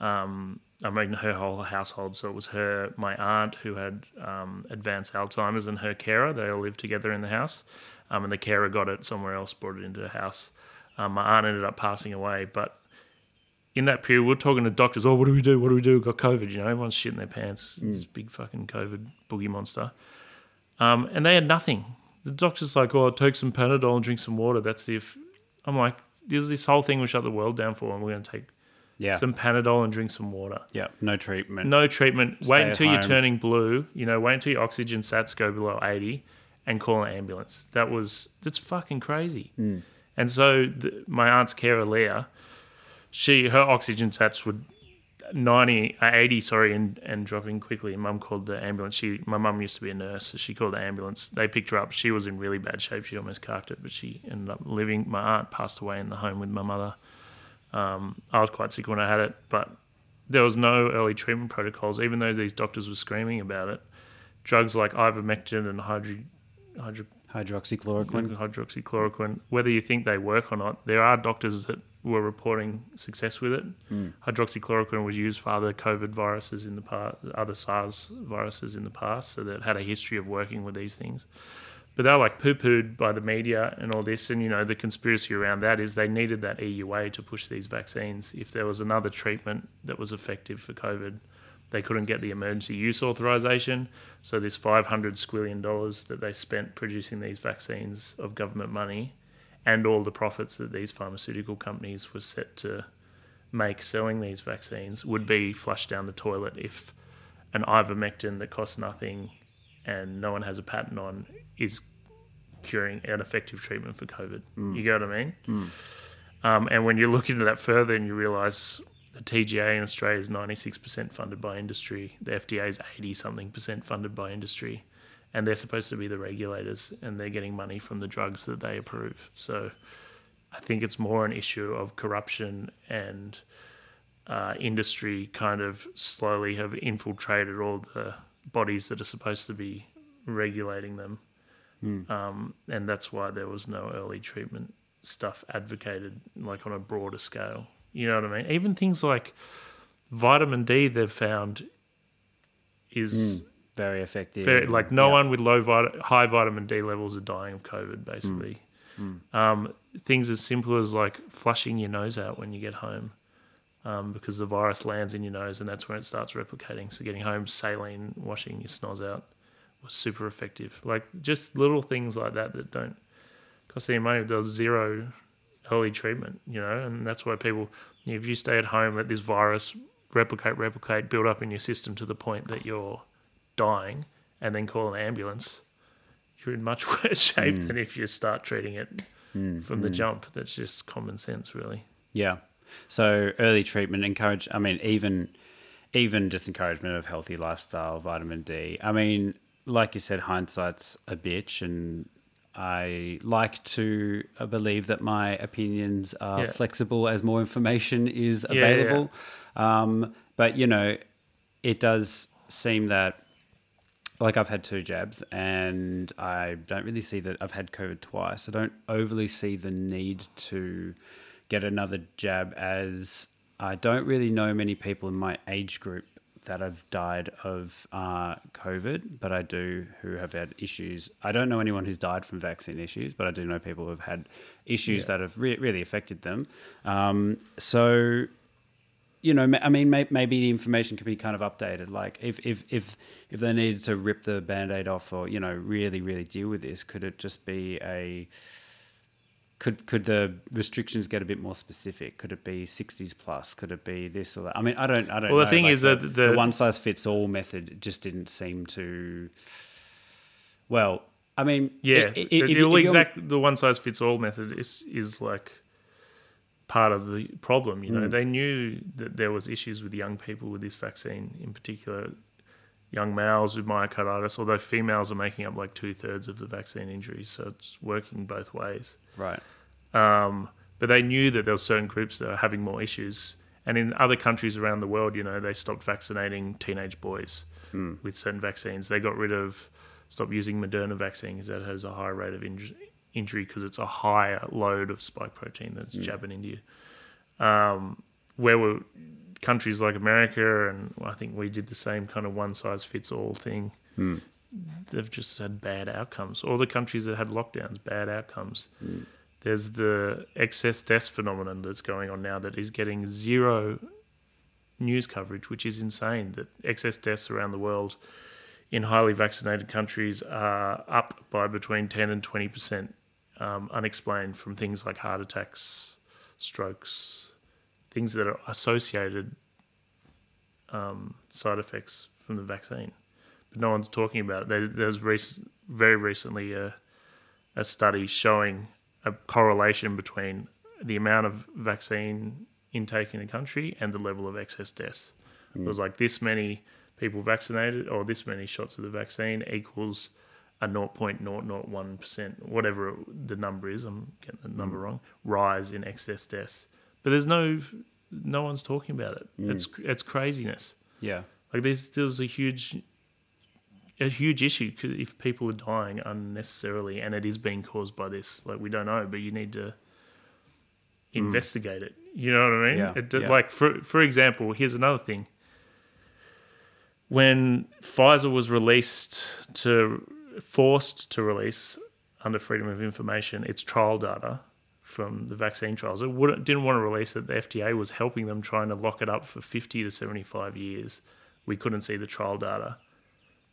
Um, I mean, her whole household. So it was her, my aunt who had um, advanced Alzheimer's, and her carer. They all lived together in the house. Um, and the carer got it somewhere else, brought it into the house. Um, my aunt ended up passing away. But in that period, we are talking to doctors. Oh, what do we do? What do we do? Got COVID. You know, everyone's shitting their pants. This big fucking COVID boogie monster. Um, and they had nothing. The doctor's like, oh, take some Panadol and drink some water. That's if. I'm like, there's this whole thing we shut the world down for, and we're going to take Yeah, some Panadol and drink some water. yeah, no treatment. No treatment. Stay wait until you're turning blue. You know, wait until your oxygen sats go below 80 and call an ambulance. That was, that's fucking crazy. Hmm. And so the, my aunt's carer, Leah, she, her oxygen sats would 90, uh, 80, sorry, and, and dropping quickly. Mum called the ambulance. She, my mum used to be a nurse, so she called the ambulance. They picked her up. She was in really bad shape. She almost carked it, but she ended up living. My aunt passed away in the home with my mother. Um, I was quite sick when I had it, but there was no early treatment protocols, even though these doctors were screaming about it. Drugs like ivermectin and hydro, hydro, Hydroxychloroquine. hydroxychloroquine, whether you think they work or not, there are doctors that were reporting success with it. Hmm. Hydroxychloroquine was used for other COVID viruses in the past, other SARS viruses in the past, so that had a history of working with these things. But they were like poo pooed by the media and all this. And, you know, the conspiracy around that is they needed that EUA to push these vaccines. If there was another treatment that was effective for COVID, they couldn't get the emergency use authorization. So, this 500 squillion dollars that they spent producing these vaccines of government money and all the profits that these pharmaceutical companies were set to make selling these vaccines would be flushed down the toilet if an ivermectin that costs nothing and no one has a patent on is curing an effective treatment for COVID. You get what I mean? Um, and when you look into that further and you realize the TGA in Australia is 96% funded by industry, the FDA is 80 something percent funded by industry, and they're supposed to be the regulators and they're getting money from the drugs that they approve. So I think it's more an issue of corruption and uh, industry kind of slowly have infiltrated all the bodies that are supposed to be regulating them. Um, and that's why there was no early treatment stuff advocated like on a broader scale. You know what I mean? Even things like vitamin D they've found is very effective. Very, like no Yeah. one with low vit- high vitamin D levels are dying of COVID. Basically, Um, things as simple as like flushing your nose out when you get home, um, because the virus lands in your nose and that's when it starts replicating. So getting home, saline, washing your snoz out was super effective. Like just little things like that that don't cost any money. There was zero early treatment, you know, and that's why people, if you stay at home, let this virus replicate, replicate, build up in your system to the point that you're dying, and then call an ambulance, you're in much worse shape mm. than if you start treating it mm, from the mm. jump. That's just common sense, really. Yeah. So early treatment encourage. I mean, even even just encouragement of healthy lifestyle, vitamin D. I mean, like you said, hindsight's a bitch, and I like to uh, believe that my opinions are Yeah. flexible as more information is Yeah, yeah, available. Um, but you know, it does seem that like I've had two jabs and I don't really see that I've had COVID twice. I don't overly see the need to get another jab as I don't really know many people in my age group that have died of uh, COVID, but I do who have had issues. I don't know anyone who's died from vaccine issues, but I do know people who have had issues that have re- really affected them. Um, so you know, I mean, may- maybe the information could be kind of updated. Like, if if if if they needed to rip the band-aid off, or you know, really really deal with this, could it just be a could could the restrictions get a bit more specific? Could it be sixties plus? Could it be this or that? I mean, I don't, I don't. Well, the know. thing Like, is that the, the- one size fits all method just didn't seem to. Well, I mean, Yeah, i- i- if, the, exact the one size fits all method is is like part of the problem. You know, Mm. they knew that there was issues with young people with this vaccine, in particular, young males with myocarditis. Although females are making up like two thirds of the vaccine injuries, so it's working both ways. Right. Um, but they knew that there were certain groups that are having more issues. And in other countries around the world, you know, they stopped vaccinating teenage boys with certain vaccines. They got rid of, stopped using Moderna vaccine because that has a higher rate of inj- injury because it's a higher load of spike protein that's jabbing in India. Um, where were countries like America, and I think we did the same kind of one size fits all thing. They've just had bad outcomes. All the countries that had lockdowns, bad outcomes there's the excess death phenomenon that's going on now that is getting zero news coverage, which is insane. That excess deaths around the world in highly vaccinated countries are up by between 10 and 20 percent um, unexplained from things like heart attacks, strokes, things that are associated um, side effects from the vaccine. But no one's talking about it. There, there's rec- very recently a, a study showing a correlation between the amount of vaccine intake in a country and the level of excess deaths. It was like this many people vaccinated or this many shots of the vaccine equals a 0.001%, whatever the number is, I'm getting the number mm. wrong, rise in excess deaths. But there's no no one's talking about it. Mm. It's it's craziness. Yeah. Like there's there's a huge a huge issue if people are dying unnecessarily and it is being caused by this. Like we don't know, but you need to mm. investigate it. You know what I mean? Yeah, It yeah. Like for for example, here's another thing. When Pfizer was released to forced to release under freedom of information its trial data from the vaccine trials. It wouldn't, didn't want to release it. The FDA was helping them trying to lock it up for 50 to 75 years. We couldn't see the trial data,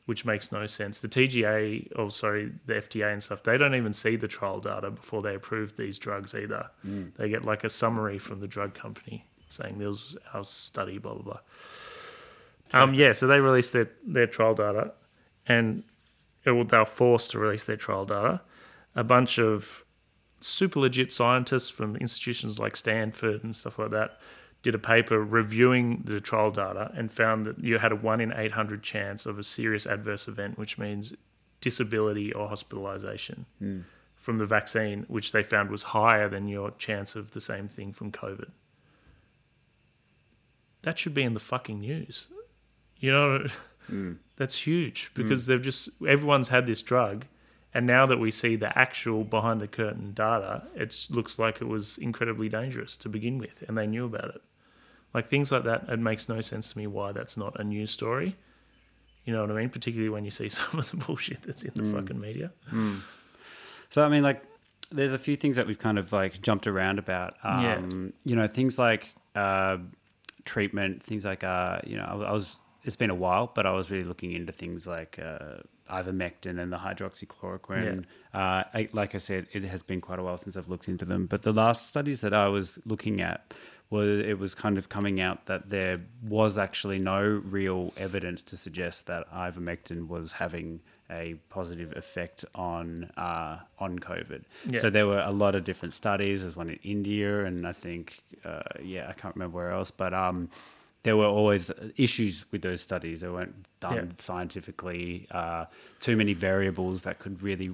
which makes no sense. The TGA, or sorry, the FDA and stuff, they don't even see the trial data before they approve these drugs either. They get like a summary from the drug company saying this was our study, blah, blah, blah. Um, yeah, so they released their, their trial data and it, well, they were forced to release their trial data. A bunch of super legit scientists from institutions like Stanford and stuff like that did a paper reviewing the trial data and found that you had a 1 in 800 chance of a serious adverse event, which means disability or hospitalization hmm. from the vaccine, which they found was higher than your chance of the same thing from COVID. That should be in the fucking news. You know, hmm. that's huge hmm. because they've just, everyone's had this drug. And now that we see the actual behind the curtain data, it looks like it was incredibly dangerous to begin with, and they knew about it. Like things like that, it makes no sense to me why that's not a news story. You know what I mean? Particularly when you see some of the bullshit that's in the Mm. fucking media. So I mean, like, there's a few things that we've kind of like jumped around about. Um, Yeah. You know, things like uh, treatment, things like uh, you know, I, I was. It's been a while, but I was really looking into things like uh, ivermectin and the hydroxychloroquine. Uh, I, like I said, it has been quite a while since I've looked into them. But the last studies that I was looking at was it was kind of coming out that there was actually no real evidence to suggest that ivermectin was having a positive effect on uh, on COVID. Yeah. So there were a lot of different studies. There's one in India, and I think uh, yeah, I can't remember where else, but um, there were always issues with those studies. They weren't done Yeah. scientifically. Uh, too many variables that could really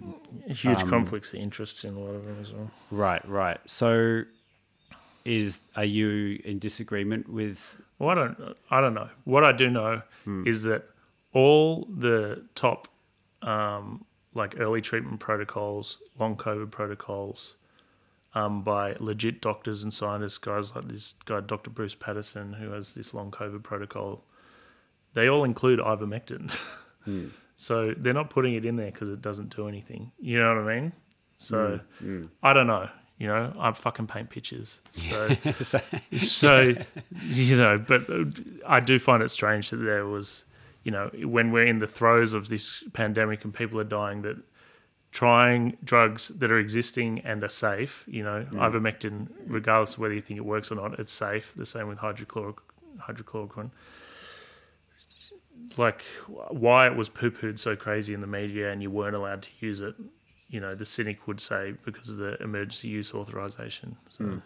Huge Um, conflicts of interests in a lot of them as well. right, right. So is are you in disagreement with? Well, I don't. I don't know. What I do know Hmm. is that all the top, um, like early treatment protocols, long COVID protocols, um, by legit doctors and scientists, guys like this guy, Dr. Bruce Patterson, who has this long COVID protocol, they all include ivermectin. Hmm. so they're not putting it in there because it doesn't do anything. You know what I mean? So Hmm. I don't know. You know, I fucking paint pictures. So. So- So, you know, but uh, I do find it strange that there was, you know, when we're in the throes of this pandemic and people are dying, that trying drugs that are existing and are safe, you know, ivermectin, regardless of whether you think it works or not, it's safe. The same with hydrochloroquine. Like, why it was poo pooed so crazy in the media and you weren't allowed to use it, you know, the cynic would say because of the emergency use authorization. So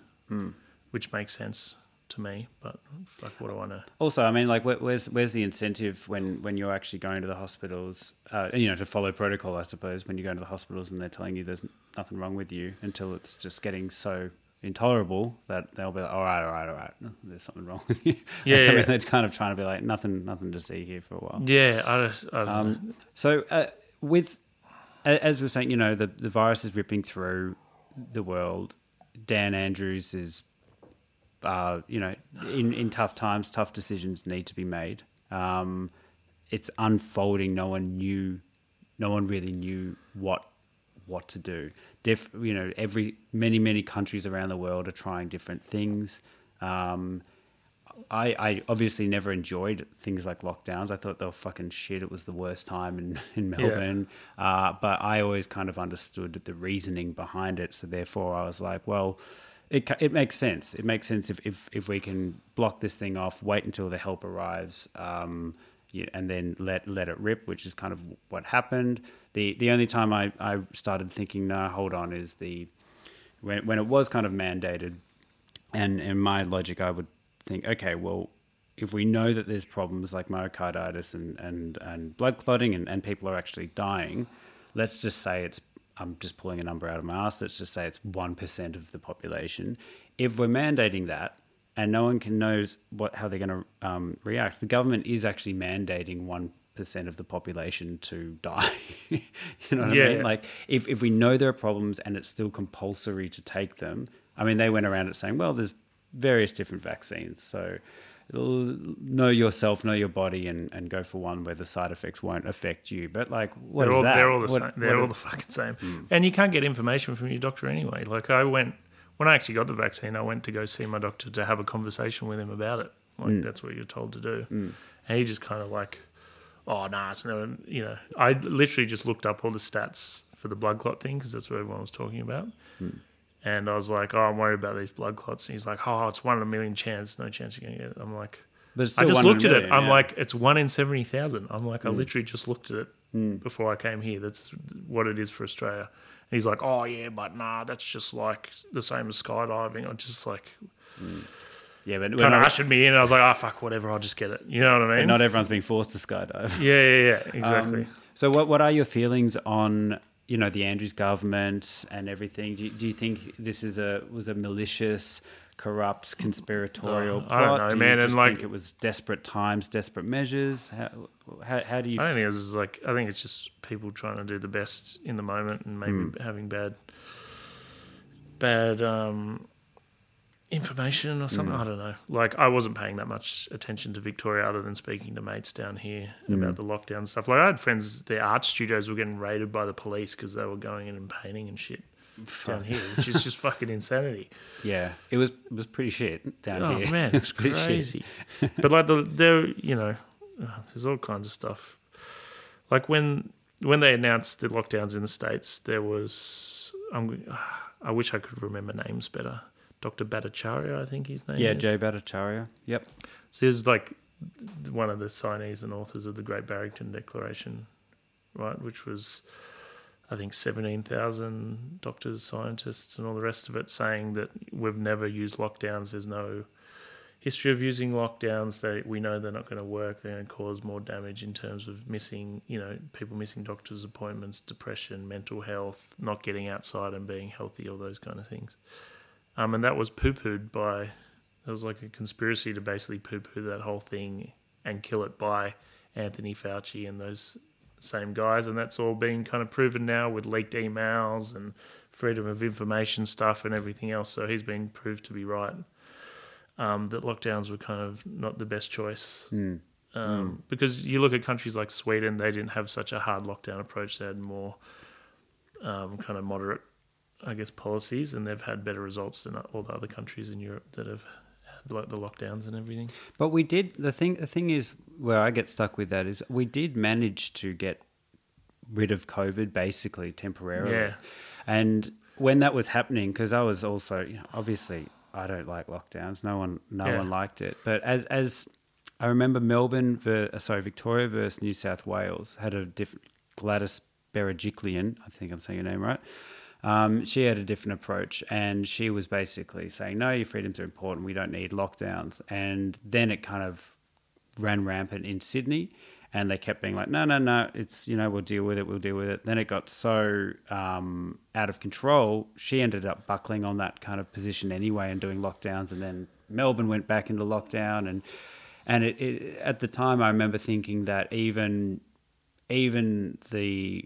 which makes sense to me. But fuck, what do I know? Also, I mean, like, where's where's the incentive when when you're actually going to the hospitals? Uh, you know, to follow protocol, I suppose. When you go to the hospitals and they're telling you there's nothing wrong with you until it's just getting so intolerable that they'll be like, all right, all right, all right, there's something wrong with you. Yeah, I mean, they're kind of trying to be like, nothing, nothing to see here for a while. Yeah, I, don't- I don't know. Um, so uh, with a- as we're saying, you know, the the virus is ripping through the world. Dan Andrews is, uh, you know, in in tough times, tough decisions need to be made. Um, it's unfolding. No one knew, no one really knew what what to do. Diff, you know, every many many countries around the world are trying different things. Um, I, I obviously never enjoyed things like lockdowns. I thought they were fucking shit. It was the worst time in, in Melbourne. Uh, but I always kind of understood the reasoning behind it. So therefore, I was like, well, it, it makes sense. It makes sense if, if, if we can block this thing off, wait until the help arrives, um, yeah, and then let let it rip, which is kind of what happened. The the only time I, I started thinking, no, hold on, is the when when it was kind of mandated, and in my logic, I would think, okay, well, if we know that there's problems like myocarditis and, and, and blood clotting and, and people are actually dying, let's just say it's, I'm just pulling a number out of my ass, let's just say it's 1% of the population. If we're mandating that and no one can knows what, how they're going to um, react, the government is actually mandating 1% of the population to die. you know what I Yeah. mean? Like, if, if we know there are problems and it's still compulsory to take them, I mean, they went around it saying, well, there's various different vaccines. So know yourself, know your body, and, and go for one where the side effects won't affect you. But like, what they're is all that? they're all the What- same. They're what- all the fucking same. Hmm. And you can't get information from your doctor anyway. Like I went when I actually got the vaccine, I went to go see my doctor to have a conversation with him about it. Like hmm. that's what you're told to do. Hmm. And he just kind of like, oh nah, it's no, you know. I literally just looked up all the stats for the blood clot thing because that's what everyone was talking about. And I was like, oh, I'm worried about these blood clots. And he's like, oh, it's one in a million chance, no chance you're gonna get it. I'm like, But I just looked at it. I'm yeah. like, it's one in seventy thousand. I'm like, I hmm. literally just looked at it hmm. before I came here. That's what it is for Australia. And he's like, oh yeah, but nah, that's just like the same as skydiving. I'm just like hmm. yeah, but, kind of ushered me in. And I was like, oh fuck, whatever, I'll just get it. You know what I mean? not everyone's being forced to skydive. yeah, yeah, yeah, um, exactly. Um, so what what are your feelings on you know the Andrews government and everything? Do you, do you think this is a was a malicious, corrupt, conspiratorial Oh, plot? I don't know, do you man, and, like- think it was desperate times, desperate measures? How how, how do you? I don't think this is like. I think it's just people trying to do the best in the moment and maybe Hmm. having bad, bad, um, information or something. I don't know. Like I wasn't paying that much attention to Victoria other than speaking to mates down here about the lockdown stuff. Like I had friends, their art studios were getting raided by the police because they were going in and painting and shit down here, which is just fucking insanity. Yeah, it was it was pretty shit down Oh here. man, it's crazy. but like the there, you know, uh, there's all kinds of stuff. Like when when they announced the lockdowns in the states, there was I'm, I wish I could remember names better. Dr. Bhattacharya, I think his name is. Yeah, is. Jay Bhattacharya. Yep. So he's like one of the signees and authors of the Great Barrington Declaration, right? Which was, I think, 17,000 doctors, scientists, and all the rest of it saying that we've never used lockdowns. There's no history of using lockdowns. They, we know they're not going to work. They're going to cause more damage in terms of missing, you know, people missing doctor's appointments, depression, mental health, not getting outside and being healthy, all those kind of things. Um, and that was poo pooed by, it was like a conspiracy to basically poo poo that whole thing and kill it by Anthony Fauci and those same guys. And that's all been kind of proven now with leaked emails and freedom of information stuff and everything else. So he's been proved to be right. Um, that lockdowns were kind of not the best choice. Um, Because you look at countries like Sweden, they didn't have such a hard lockdown approach. They had more um, kind of moderate, I guess, policies, and they've had better results than all the other countries in Europe that have had like the lockdowns and everything. But we did the thing. The thing is, where I get stuck with that is we did manage to get rid of COVID basically temporarily. Yeah. And when that was happening, because I was also you know, obviously I don't like lockdowns. No one, no Yeah. one liked it. But as as I remember, Melbourne, ver, uh, sorry, Victoria versus New South Wales had a different Gladys Berejiklian. I think I'm saying your name right. Um, she had a different approach, and she was basically saying, "No, your freedoms are important. We don't need lockdowns." And then it kind of ran rampant in Sydney, and they kept being like, "No, no, no, it's you know we'll deal with it, we'll deal with it." Then it got so um, out of control, she ended up buckling on that kind of position anyway and doing lockdowns, and then Melbourne went back into lockdown, and and it, it at the time I remember thinking that even even the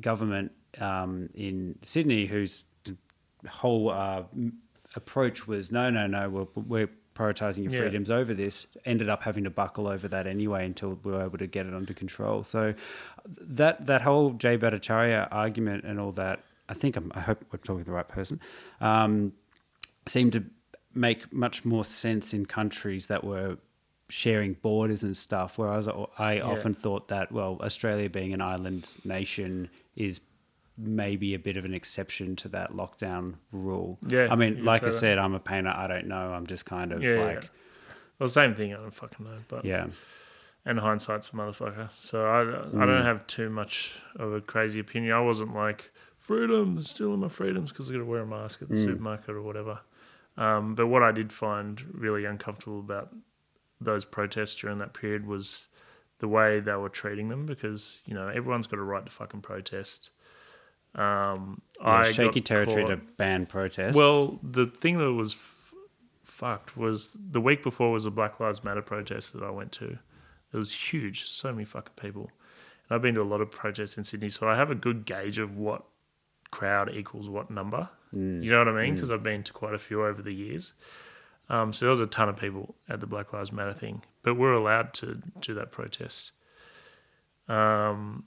government um, in Sydney, whose whole uh, approach was no, no, no, we're, we're prioritizing your Yeah. freedoms over this, ended up having to buckle over that anyway until we were able to get it under control. So that that whole Jay Bhattacharya argument and all that, I think I'm, I hope we're talking to the right person, um, seemed to make much more sense in countries that were sharing borders and stuff. Whereas I often thought that, well, Australia being an island nation is maybe a bit of an exception to that lockdown rule. Yeah, I mean, like I that. said, I'm a painter. I don't know. I'm just kind of Yeah, yeah. like, Well, same thing. I don't fucking know, but yeah. and hindsight's a motherfucker. So I, I don't have too much of a crazy opinion. I wasn't like freedom, stealing my freedoms because I got to wear a mask at the supermarket or whatever. Um, but what I did find really uncomfortable about those protests during that period was the way they were treating them because you know everyone's got a right to fucking protest. Um, Yeah, I shaky territory caught- to ban protests. well, the thing that was f- fucked was the week before was a Black Lives Matter protest that I went to. It was huge, so many fucking people. And I've been to a lot of protests in Sydney, so I have a good gauge of what crowd equals what number. You know what I mean? Because I've been to quite a few over the years. Um, so there was a ton of people at the Black Lives Matter thing, but we're allowed to do that protest. Um,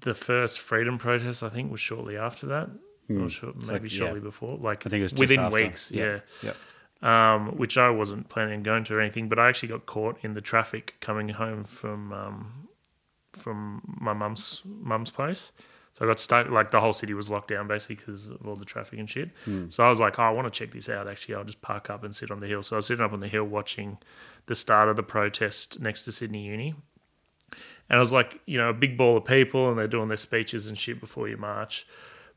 the first freedom protest, I think, was shortly after that, or short, maybe like- yeah. shortly before, like I think it was just within after. weeks. Yeah. Yeah, um, which I wasn't planning on going to or anything, but I actually got caught in the traffic coming home from um, from my mum's mum's place. So I got stuck. Like the whole city was locked down basically because of all the traffic and shit. So I was like, oh, I want to check this out. Actually, I'll just park up and sit on the hill. So I was sitting up on the hill watching the start of the protest next to Sydney Uni. And I was like, you know, a big ball of people, and they're doing their speeches and shit before you march.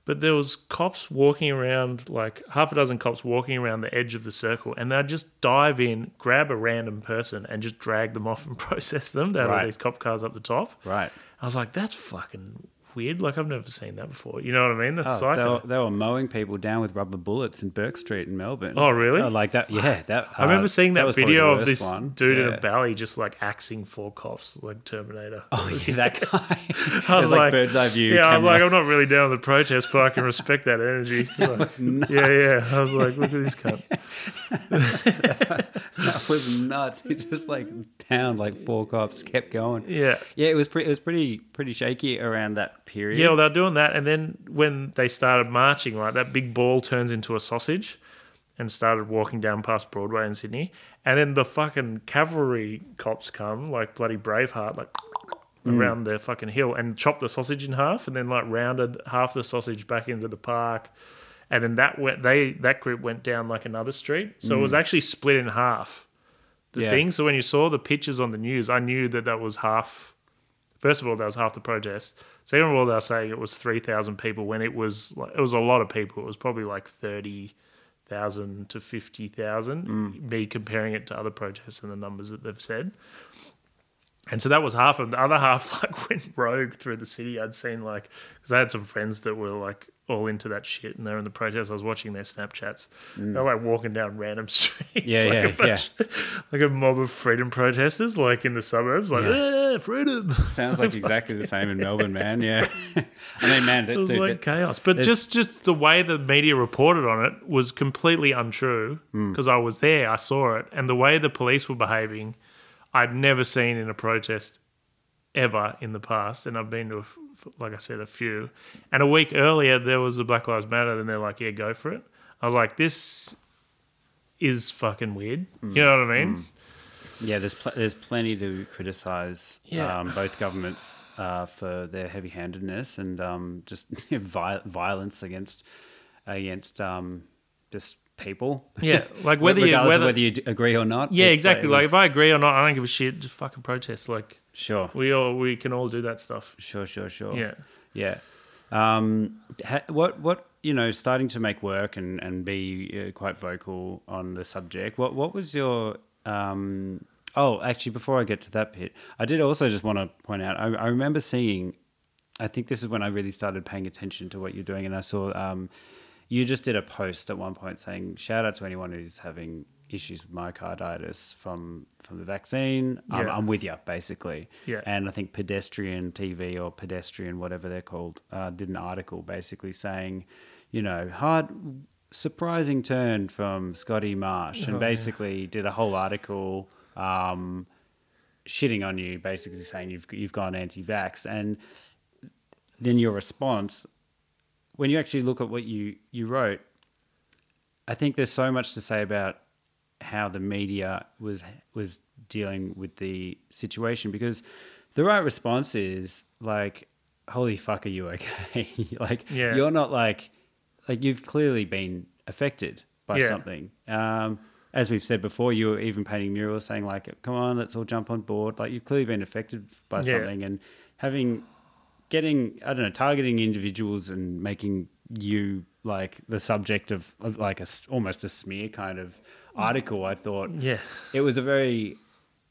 But there was cops walking around, like half a dozen cops walking around the edge of the circle, and they'd just dive in, grab a random person, and just drag them off and process them. They had all Right. these cop cars up the top. Right. I was like, that's fucking weird. Like I've never seen that before. You know what I mean? That's Oh, they, psycho. were, they were mowing people down with rubber bullets in Bourke Street in Melbourne. Oh, really? Oh, like that? Yeah, that. I remember uh, seeing that, was video of this one. dude in Yeah. a valley just like axing four cops like Terminator. Oh, yeah, that guy. I was like, like, bird's eye view. Yeah, I was like, I'm not really down with the protest, but I can respect that energy. Like, yeah, yeah. I was like, look at this cunt. that was nuts. He just like downed like four cops, kept going. Yeah. Yeah, it was pretty. It was pretty pretty shaky around that period. Yeah, well, they're doing that, and then when they started marching, right, that big ball turns into a sausage, and started walking down past Broadway in Sydney, and then the fucking cavalry cops come, like bloody Braveheart, like mm. around the fucking hill, and chopped the sausage in half, and then like rounded half the sausage back into the park, and then that went they that group went down like another street, so it was mm. actually split in half. The Yeah. thing. So when you saw the pictures on the news, I knew that that was half First of all, that was half the protest. Second of all, they were saying it was three thousand people when it was like, it was a lot of people. It was probably like thirty thousand to fifty thousand. Mm. Me comparing it to other protests and the numbers that they've said. And so that was half of the other half. Like went rogue through the city. I'd seen like because I had some friends that were like all into that shit, and they're in the protest. I was watching their Snapchats. They're like walking down random streets, Yeah, like yeah, a bunch, like a mob of freedom protesters, like in the suburbs, like "Eh, freedom. sounds like exactly the same in Melbourne, man. Yeah, I mean, man, It was dude, like that- chaos. But just just the way the media reported on it was completely untrue because I was there, I saw it, and the way the police were behaving, I'd never seen in a protest ever in the past, and I've been to, a f like I said, a few. And a week earlier, there was the Black Lives Matter, and they're like, "Yeah, go for it." I was like, "This is fucking weird." Hmm. You know what I mean? Yeah, there's pl- there's plenty to criticize Yeah. um, both governments uh, for their heavy-handedness and um, just vi- violence against against um, just people. Yeah, like whether you whether, of whether you d- agree or not. yeah, exactly. Like was- if I agree or not, I don't give a shit. Just fucking protest. Like sure, we all we can all do that stuff. sure, sure, sure. Yeah. yeah. Um, ha- what what you know, starting to make work and and be uh, quite vocal on the subject. What what was your um, oh, actually, before I get to that bit, I did also just want to point out. I, I remember seeing. I think this is when I really started paying attention to what you're doing, and I saw um, you just did a post at one point saying, "Shout out to anyone who's having issues with myocarditis from from the vaccine. I'm, I'm with you, basically." Yeah. And I think Pedestrian TV or Pedestrian, whatever they're called, uh, did an article basically saying, you know, hard, surprising turn from Scottie Marsh, and basically did a whole article um, shitting on you, basically saying you've you've gone anti-vax, and then your response, when you actually look at what you you wrote, I think there's so much to say about how the media was was dealing with the situation because the right response is like holy fuck are you okay like Yeah. you're not like like you've clearly been affected by Yeah. something um as we've said before you were even painting murals saying like come on let's all jump on board like you've clearly been affected by Yeah. something and having getting I don't know targeting individuals and making you like the subject of, of like a almost a smear kind of Mm. article. I thought Yeah. it was a very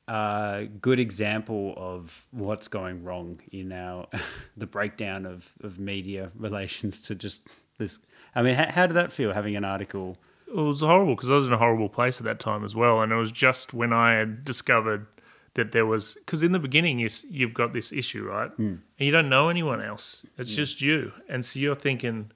uh, good example of what's going wrong in our the breakdown of of media relations to just this. I mean, how, how did that feel having an article? it was horrible because I was in a horrible place at that time as well, and it was just when I had discovered that there was because in the beginning you you've got this issue right, mm. and you don't know anyone else. It's mm. just you, and so you're thinking,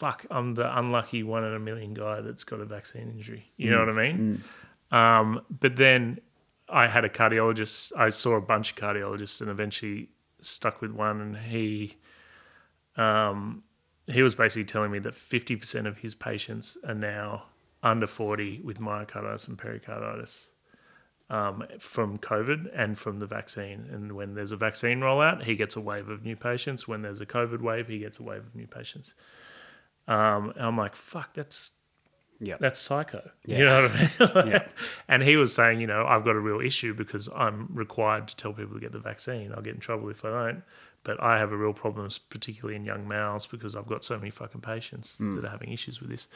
"Fuck, I'm the unlucky one in a million guy that's got a vaccine injury." You know what I mean? Um, but then I had a cardiologist. I saw a bunch of cardiologists, and eventually stuck with one, and he um, he was basically telling me that 50% of his patients are now under 40 with myocarditis and pericarditis um, from COVID and from the vaccine. And when there's a vaccine rollout, he gets a wave of new patients. When there's a COVID wave, he gets a wave of new patients. Um, and I'm like, fuck, that's Yeah, that's psycho. You know what I mean? Yeah. And he was saying, you know, I've got a real issue because I'm required to tell people to get the vaccine. I'll get in trouble if I don't. But I have a real problem, particularly in young males, because I've got so many fucking patients that are having issues with this.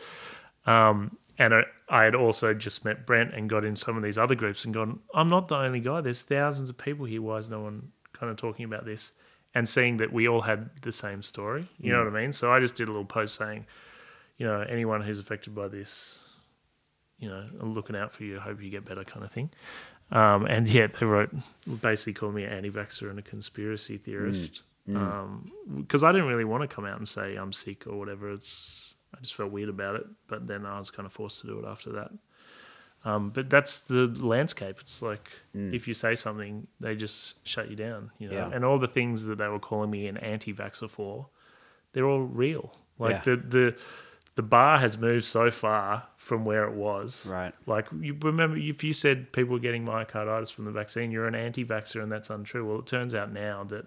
Um, and I, I had also just met Brent and got in some of these other groups and gone, I'm not the only guy. There's thousands of people here. Why is no one kind of talking about this? And seeing that we all had the same story. You know mm. what I mean? So I just did a little post saying, you know, anyone who's affected by this, you know, I'm looking out for you. Hope you get better, kind of thing. Um, and yeah, they wrote basically called me an anti-vaxxer and a conspiracy theorist mm. mm. um, because I didn't really want to come out and say I'm sick or whatever. It's I just felt weird about it, but then I was kind of forced to do it after that. Um, but that's the landscape. It's like mm. if you say something, they just shut you down. You know, Yeah. and all the things that they were calling me an anti-vaxxer for, they're all real. Like Yeah. the the the bar has moved so far from where it was. Right. Like you remember, if you said people were getting myocarditis from the vaccine, you're an anti-vaxxer, and that's untrue. Well, it turns out now that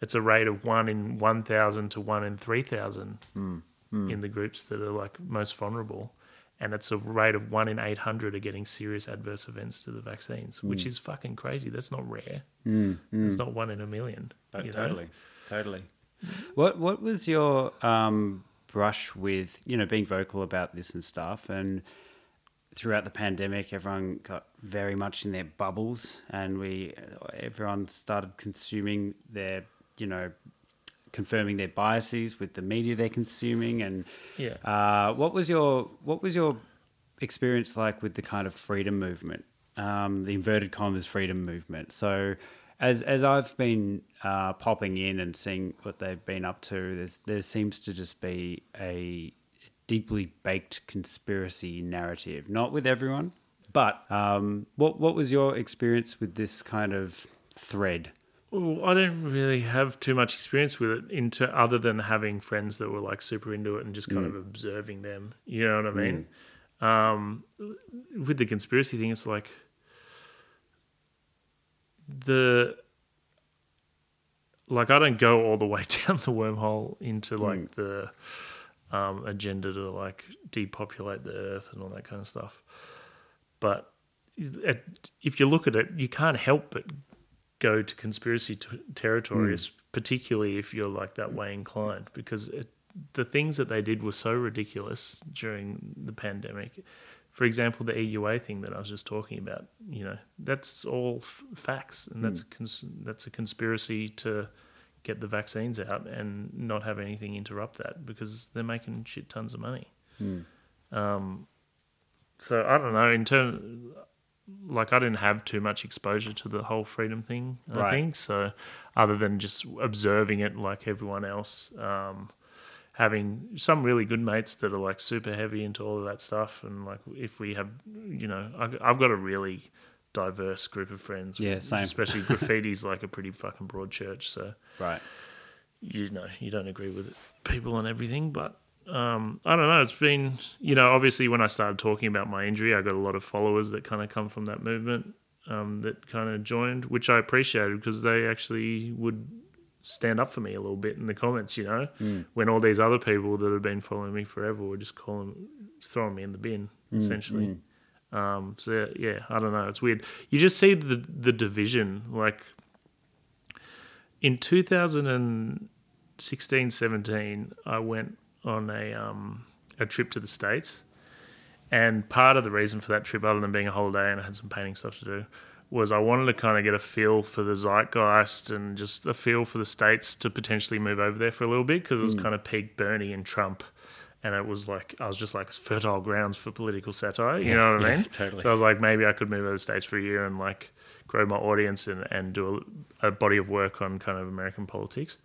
it's a rate of one in one thousand to one in three thousand hmm. Hmm. in the groups that are like most vulnerable, and it's a rate of one in eight hundred are getting serious adverse events to the vaccines, which hmm. is fucking crazy. That's not rare. Hmm, hmm. It's not one in a million. Oh, you know? totally, totally. What What was your um, brush with you know being vocal about this and stuff? And throughout the pandemic, everyone got very much in their bubbles, and we everyone started consuming their you know confirming their biases with the media they're consuming. And Yeah. uh, what was your what was your experience like with the kind of freedom movement, um, the inverted commas freedom movement? So, as as I've been uh, popping in and seeing what they've been up to, there's there seems to just be a deeply baked conspiracy narrative. Not with everyone, but um, what what was your experience with this kind of thread? Well, I don't really have too much experience with it into other than having friends that were like super into it and just kind of observing them. You know what I mean? Um, with the conspiracy thing, it's like the like I don't go all the way down the wormhole into like the um, agenda to like depopulate the earth and all that kind of stuff. But if you look at it, you can't help but go to conspiracy t- territory, es- hmm. particularly if you're like that way inclined, because it, the things that they did were so ridiculous during the pandemic. For example, the EUA thing that I was just talking about, you know, that's all f- facts, and that's a cons- that's a conspiracy to get the vaccines out and not have anything interrupt that because they're making shit tons of money. Hmm. Um, so I don't know in terms like I didn't have too much exposure to the whole freedom thing. I Right. think so. Other than just observing it like everyone else, um, having some really good mates that are like super heavy into all of that stuff, and like if we have, you know, I, I've got a really diverse group of friends. Yeah, same. Especially graffiti's like a pretty fucking broad church, so Right. you know you don't agree with people and everything but um, i don't know. It's been you know obviously when i started talking about my injury i got a lot of followers that kind of come from that movement um, that kind of joined which i appreciated because they actually would stand up for me a little bit in the comments you know? When all these other people that have been following me forever were just calling throwing me in the bin essentially. um, so yeah i don't know. It's weird. You just see the the division like in 2016 17 i went on a um, a trip to the states. And part of the reason for that trip other than being a holiday and i had some painting stuff to do was i wanted to kind of get a feel for the zeitgeist and just a feel for the states to potentially move over there for a little bit because it was kind of peak bernie and trump. And it was like i was just like fertile grounds for political satire you know what i yeah, mean? totally. so i was like maybe i could move over to the states for a year and like grow my audience and, and do a, a body of work on kind of american politics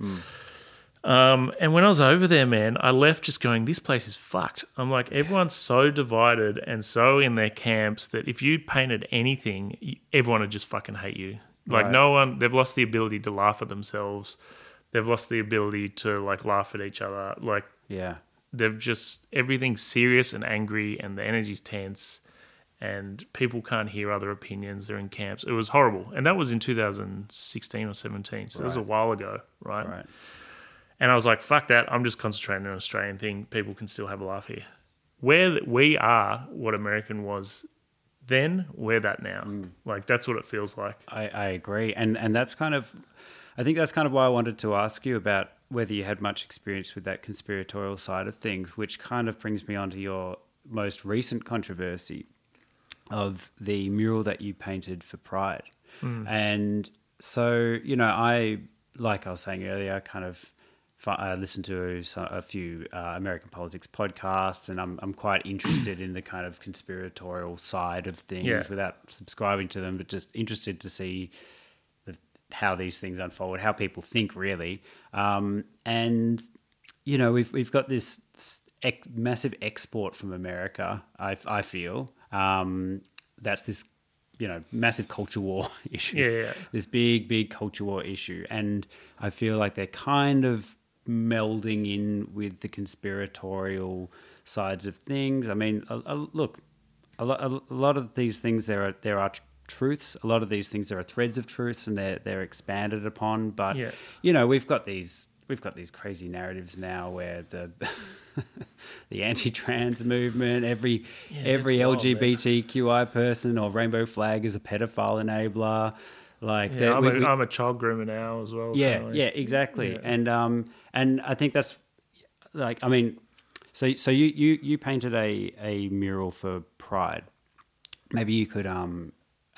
um, and when I was over there, man, I left just going, this place is fucked. I'm like, everyone's so divided and so in their camps that if you painted anything, everyone would just fucking hate you. Like, Right. no one, they've lost the ability to laugh at themselves. They've lost the ability to like laugh at each other. Like, Yeah. they've just, everything's serious and angry and the energy's tense and people can't hear other opinions. They're in camps. It was horrible. And that was in 2016 or 17. So that was a while ago, right? Right. And I was like, fuck that. I'm just concentrating on an Australian thing. People can still have a laugh here. Where we are, what American was then, we're that now. Mm. Like, that's what it feels like. I, I agree, and and that's kind of, I think that's kind of why I wanted to ask you about whether you had much experience with that conspiratorial side of things, which kind of brings me on to your most recent controversy of the mural that you painted for Pride, and so you know I like I was saying earlier, kind of I listen to a few uh, American politics podcasts, and I'm I'm quite interested in the kind of conspiratorial side of things Yeah. without subscribing to them, but just interested to see the, how these things unfold, how people think really, um, and you know we've we've got this massive export from America. I I feel um, that's this you know massive culture war issue. Yeah, yeah. This big big culture war issue, and I feel like they're kind of melding in with the conspiratorial sides of things. I mean, a, a, look, a lot, a lot of these things there are there are truths. A lot of these things there are threads of truths, and they're they're expanded upon. But Yeah. you know, we've got these we've got these crazy narratives now where the the anti-trans movement, every every wild, man. LGBTQI person or rainbow flag is a pedophile enabler. Like Yeah, that- I'm, we- a, we- I'm a child groomer now as well. yeah, yeah, exactly. Yeah. And um, and I think that's like, I mean, so so you you you painted a a mural for Pride. Maybe you could um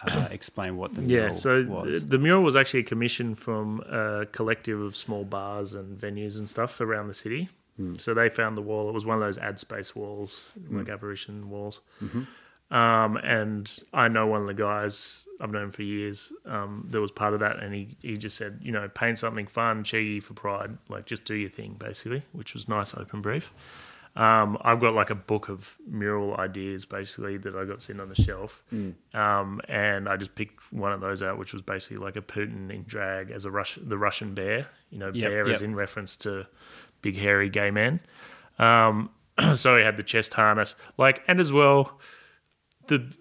uh, explain what the mural Yeah, so was. the mural was actually a commission from a collective of small bars and venues and stuff around the city. Hmm. So they found the wall. It was one of those ad space walls, like apparition walls. Mm-hmm. Um, and I know one of the guys I've known for years um, that was part of that, and he, he just said, you know, paint something fun, cheeky for Pride, like just do your thing, basically, which was nice, open brief. Um, I've got like a book of mural ideas basically that I got sitting on the shelf, um, and I just picked one of those out, which was basically like a Putin in drag as a Rush, the Russian bear. You know, Yep, bear is yep. in reference to big hairy gay man. Um, so he had the chest harness, like, and as well, the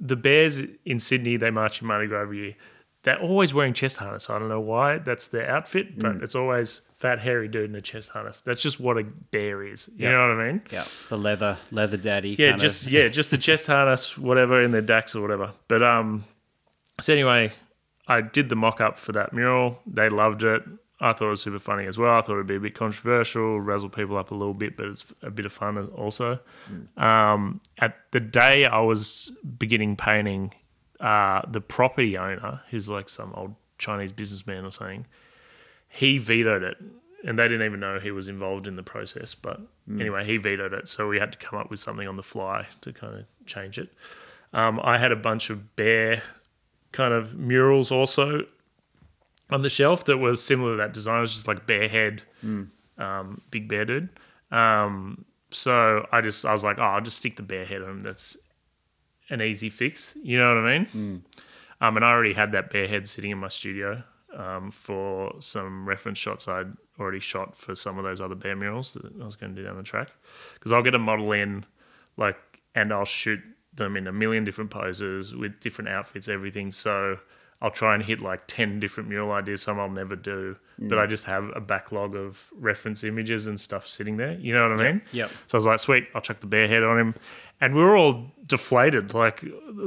the bears in Sydney they march in Mardi Gras every year. They're always wearing chest harness. I don't know why. That's their outfit, but Mm. it's always fat hairy dude in a chest harness. That's just what a bear is. You Yeah. know what I mean? yeah, the leather leather daddy. Yeah, kind just of. yeah, just the chest harness, whatever, in their dacks or whatever. But um, so anyway, I did the mock up for that mural. They loved it. I thought it was super funny as well. I thought it'd be a bit controversial, razzle people up a little bit, but it's a bit of fun also. Um, at the day I was beginning painting, uh, the property owner, who's like some old Chinese businessman or something, he vetoed it. And they didn't even know he was involved in the process but anyway he vetoed it. So we had to come up with something on the fly to kind of change it. Um, i had a bunch of bear kind of murals also on the shelf that was similar to that design. It was just like bear head um, big bear dude. Um, so i just i was like oh i'll just stick the bear head on. Him that's an easy fix. You know what i mean? Um, and I already had that bear head sitting in my studio um, for some reference shots I'd already shot for some of those other bear murals that I was going to do down the track. Because I'll get a model in, like, and I'll shoot them in a million different poses with different outfits, everything. So I'll try and hit like 10 different mural ideas, some I'll never do. But I mm. just have a backlog of reference images and stuff sitting there. You know what I mean? yep. So I was like, sweet, I'll chuck the bear head on him. And we were all deflated. Like,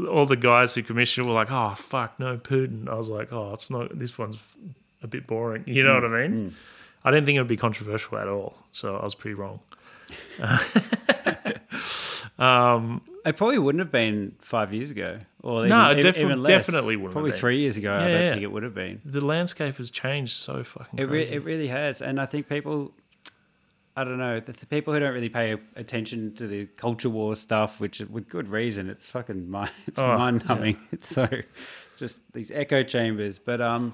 all the guys who commissioned it were like, oh, fuck, no Putin. I was like, oh, it's not, this one's a bit boring. You know what I mm-hmm, mean? Mm. I didn't think it would be controversial at all. So I was pretty wrong. It probably wouldn't have been five years ago, or even, No, even- defi- even less. definitely wouldn't have Probably been. three years ago, I don't yeah. think it would have been. The landscape has changed so fucking It, re- it really has, and I think people, I don't know, the, the people who don't really pay attention to the culture war stuff, which with good reason, it's fucking mind, it's Oh, mind numbing. It's so just these echo chambers, but um,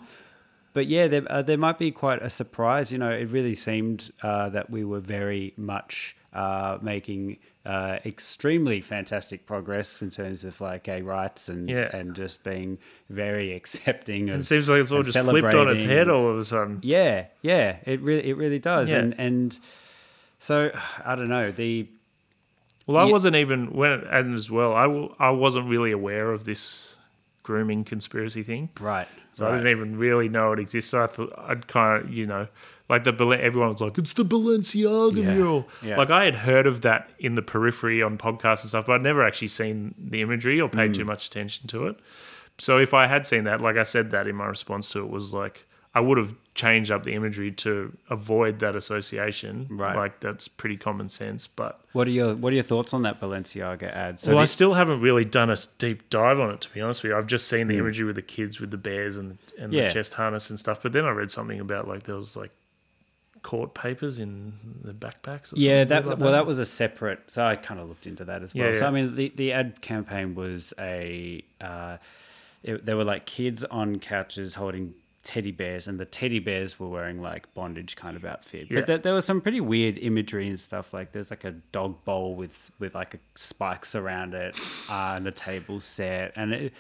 but yeah, there uh, there might be quite a surprise. You know, it really seemed uh, that we were very much uh, making. Uh, extremely fantastic progress in terms of like gay rights and Yeah. and just being very accepting. Of, it seems like it's all just flipped on its head all of a sudden. Yeah, yeah, it really, it really does, Yeah. and and so I don't know the Well, I Yeah. wasn't even when and as well. I w- I wasn't really aware of this grooming conspiracy thing. right, So I didn't even really know it existed. I thought I'd kind of, you know, like the everyone was like, "It's the Balenciaga Yeah, mural." yeah. Like I had heard of that in the periphery on podcasts and stuff, but I'd never actually seen the imagery or paid Mm. too much attention to it. So if I had seen that, like I said, that in my response to it was like, I would have changed up the imagery to avoid that association. Right. Like that's pretty common sense. But What are your What are your thoughts on that Balenciaga ad? So well, I still haven't really done a deep dive on it to be honest with you. I've just seen the imagery with the kids with the bears and and. Yeah. the chest harness and stuff. But then I read something about like there was like court papers in the backpacks. Or yeah, that like well, that was a separate. So I kind of looked into that as well. Yeah, So I mean, the the ad campaign was a. Uh, it, there were like kids on couches holding teddy bears, and the teddy bears were wearing like bondage kind of outfit. Yeah. But there, there was some pretty weird imagery and stuff. Like there's like a dog bowl with with like a spikes around it, uh, and the table set, and it,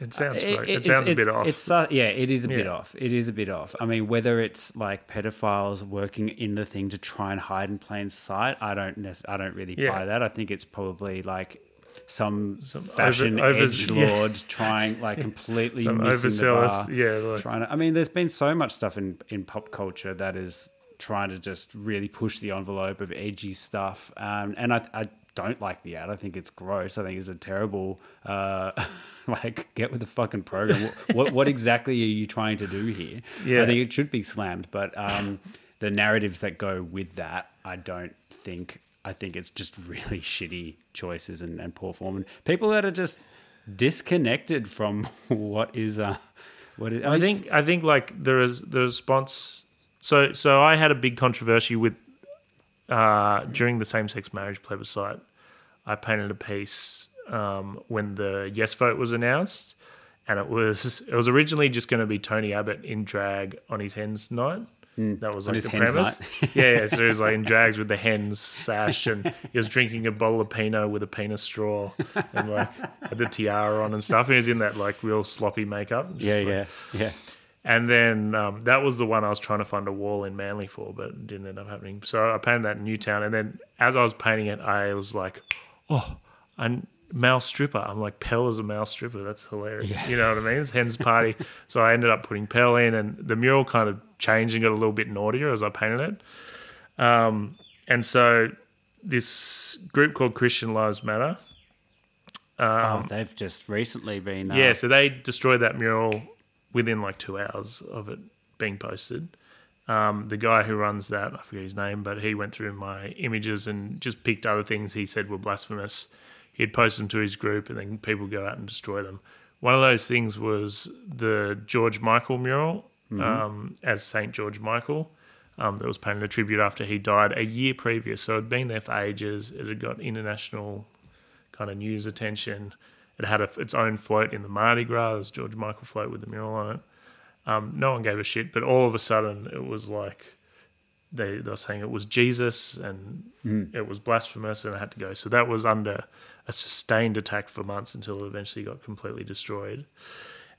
It sounds it- it- It, sounds a bit off. It's uh, yeah, it is a bit off. It is a bit off. I mean, whether it's like pedophiles working in the thing to try and hide in plain sight, I don't. Nec- I don't really Yeah. buy that. I think it's probably like some, Some fashion over- edge yeah. lord trying like completely Some missing the bar. yeah, like- trying to. I mean, there's been so much stuff in in pop culture that is trying to just really push the envelope of edgy stuff, um, and I. I don't like the ad. I think it's gross. I think it's a terrible, uh, like, get with the fucking program. What, what, what exactly are you trying to do here? Yeah. I think it should be slammed, but um, the narratives that go with that, I don't think. I think it's just really shitty choices and, and poor form, and people that are just disconnected from what is uh, what is. I think I think like there is the response. So so I had a big controversy with uh, during the same sex marriage plebiscite. I painted a piece um, when the yes vote was announced, and it was it was originally just going to be Tony Abbott in drag on his hens night. That was. Like the premise. yeah, yeah, so he was like in drags with the hens sash, and he was drinking a bottle of Pinot with a penis straw, and like had the tiara on and stuff. And he was in that like real sloppy makeup. Yeah, like- yeah, yeah. And then um, that was the one I was trying to find a wall in Manly for, but it didn't end up happening. So I painted that in Newtown. And then as I was painting it, I was like, oh, a male stripper. I'm like, Pell is a male stripper. That's hilarious. You know what I mean? It's Hen's Party. so I ended up putting Pell in, and the mural kind of changed and got a little bit naughtier as I painted it. Um, and so this group called Christian Lives Matter oh, they've just recently been. Uh, Um, yeah, so they destroyed that mural within like two hours of it being posted. Um, the guy who runs that, I forget his name, but he went through my images and just picked other things he said were blasphemous. He'd post them to his group, and then people go out and destroy them. One of those things was the George Michael mural um, as Saint George Michael. Um, that was painted a tribute after he died a year previous. So it'd been there for ages. It had got international kind of news attention. It had a, its own float in the Mardi Gras. It was George Michael float with the mural on it. Um, no one gave a shit, but all of a sudden it was like they, they were saying it was Jesus and it was blasphemous and it had to go. So that was under a sustained attack for months until it eventually got completely destroyed.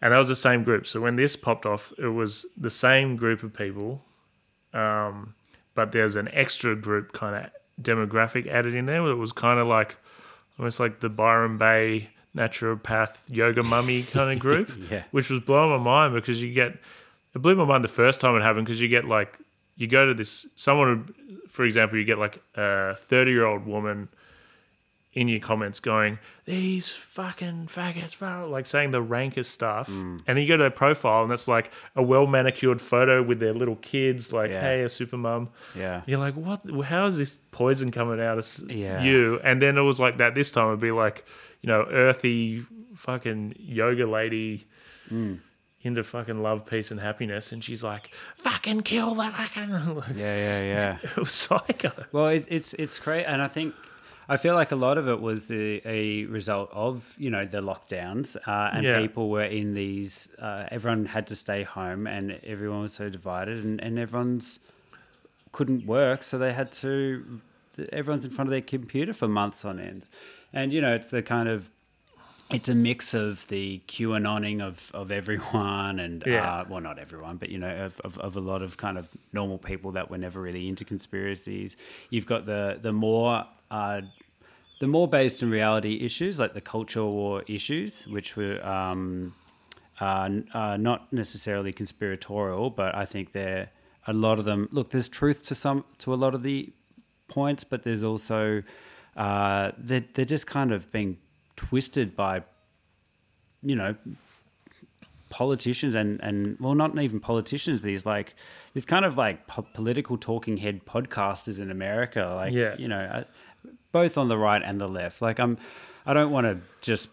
And that was the same group. So when this popped off, it was the same group of people, um, but there's an extra group kind of demographic added in there. It was kind of like almost like the Byron Bay naturopath yoga mummy kind of group, Yeah. which was blowing my mind because you get it blew my mind the first time it happened because you get like you go to this someone for example you get like a 30 year old woman in your comments going these fucking faggots blah," like saying the rankest stuff mm. and then you go to their profile and it's like a well manicured photo with their little kids like Yeah. hey a super mum Yeah. you're like, what? How is this poison coming out of Yeah. you? And then it was like that this time. It'd be like, you know, earthy fucking yoga lady Mm. into fucking love, peace, and happiness. And she's like, fucking kill that fucking. Like, Yeah, yeah, yeah. It was psycho. Well, it, it's it's great, and I think I feel like a lot of it was the a result of you know the lockdowns, uh, and Yeah. people were in these. Uh, everyone had to stay home, and everyone was so divided, and and everyone's couldn't work, so they had to. Everyone's in front of their computer for months on end, and you know it's the kind of it's a mix of the QAnoning of, of everyone and Yeah. uh, well not everyone but you know of, of, of a lot of kind of normal people that were never really into conspiracies you've got the the more uh, the more based in reality issues like the culture war issues which were um, uh, uh, not necessarily conspiratorial but I think they're a lot of them look there's truth to some to a lot of the points but there's also uh, they're, they're just kind of being twisted by you know politicians and and well, not even politicians. These like these kind of like po- political talking head podcasters in America, like Yeah. you know, uh, both on the right and the left. Like I'm, I don't want to just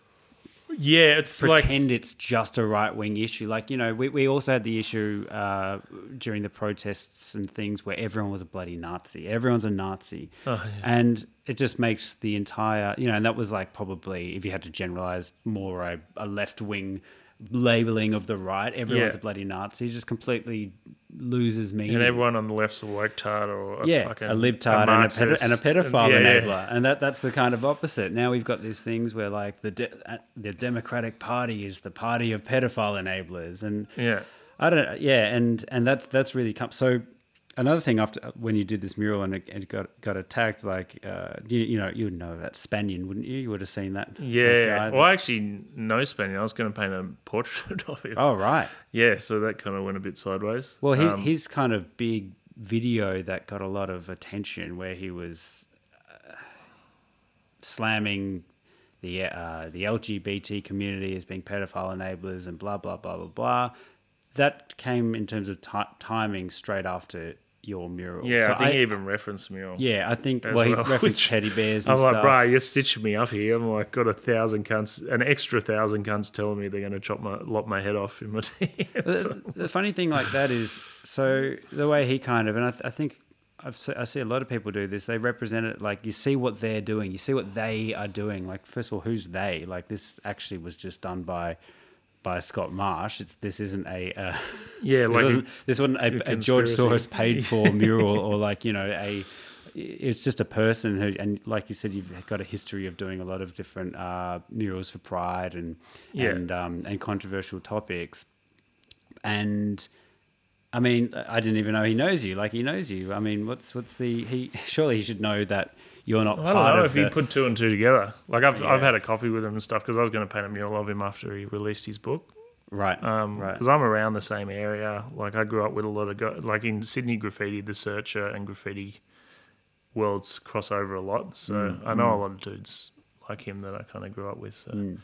Yeah, it's like pretend it's just a right wing issue. Like, you know, we, we also had the issue uh, during the protests and things where everyone was a bloody Nazi. Everyone's a Nazi. Oh, And it just makes the entire, you know, and that was like probably, if you had to generalize, more a, a left wing labeling of the right. Everyone's Yeah. a bloody Nazi. It just completely loses meaning. and everyone on the left's a woke tart or a yeah, fucking a libtard and, a Marxist. and a pedophile yeah, yeah. enabler, and that that's the kind of opposite. Now we've got these things where like the de- uh, the Democratic Party is the party of pedophile enablers, and Yeah. I don't, yeah, and and that's that's really come. So another thing after when you did this mural and it, it got got attacked, like uh, you, you know you would know that Spaniard, wouldn't you? You would have seen that. that Yeah. guy. Well, I actually know Spaniard. I was going to paint a portrait of him. oh right. Yeah, so that kind of went a bit sideways. Well, his Um, his kind of big video that got a lot of attention, where he was uh, slamming the uh, the LGBT community as being pedophile enablers and blah blah blah blah blah. That came in terms of ti timing straight after your mural. yeah, So I think he even referenced me on. yeah, I think as well, he well, referenced which- teddy bears. And I'm like, bro, you're stitching me up here. I'm like, got a thousand cunts, an extra thousand cunts telling me they're going to chop my, lop my head off in my team. the, the funny thing like that is so the way he kind of and I, th- I think se- I see a lot of people do this. They represent it like you see what they're doing, you see what they are doing. Like first of all, who's they? Like this actually was just done by by Scott Marsh. It's this isn't a uh, yeah, this like wasn't, this wasn't a, a George. Soros paid for mural or like you know a. It's just a person who, and like you said, you've got a history of doing a lot of different uh, murals for Pride and Yeah. and um, and controversial topics. And I mean, I didn't even know he knows you. Like he knows you. I mean, what's what's the he? Surely he should know that you're not I part don't know of if the. you put two and two together. Like I've I've had a coffee with him and stuff because I was going to paint a mural of him after he released his book. right, Um, right. because I'm around the same area. Like I grew up with a lot of guys, like in Sydney graffiti, the searcher and graffiti worlds cross over a lot. So Mm, I know a lot of dudes like him that I kind of grew up with. So Mm.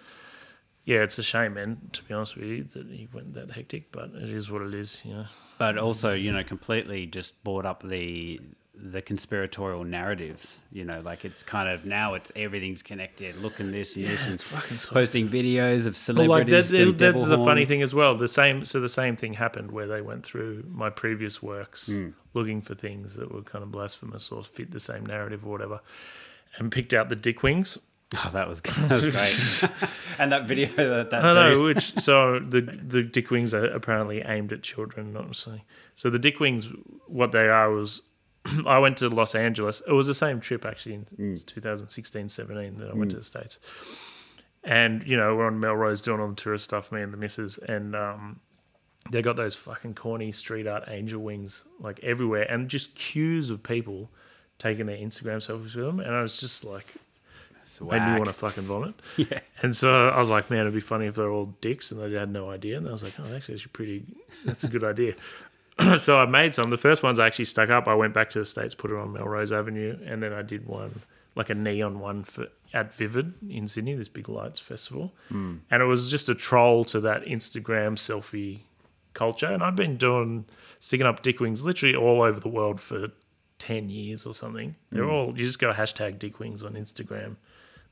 yeah, it's a shame, man. To be honest with you, that he went that hectic, but it is what it is. You know. but also you know completely just brought up the the conspiratorial narratives you know like it's kind of now it's everything's connected look and this and this and it's fucking so- posting videos of Well, like that, celebrities doing that- that's a funny thing as well. The same, so the same thing happened where they went through my previous works, Hmm. looking for things that were kind of blasphemous or fit the same narrative or whatever, and picked out the dick wings. oh that was that was great and that video that, that I dude know, which so the the dick wings are apparently aimed at children, not necessarily. So the dick wings, what they are was, I went to Los Angeles. It was the same trip actually in Mm. 2016, 17 that I went to the states, and you know we're on Melrose doing all the tourist stuff, me and the missus, and um, they got those fucking corny street art angel wings like everywhere, and just queues of people taking their Instagram selfies with them, and I was just like, made me want to fucking vomit. yeah And so I was like, man, it'd be funny if they're all dicks and they had no idea. And I was like, oh, that's actually pretty, that's a good idea. so I made some. The first ones I actually stuck up. I went back to the States, put it on Melrose Avenue, and then I did one, like a neon one for at Vivid in Sydney, this big lights festival. Hmm. And it was just a troll to that Instagram selfie culture. And I've been doing, sticking up dick wings literally all over the world for 10 years or something. They're hmm. all, you just go hashtag dick wings on Instagram.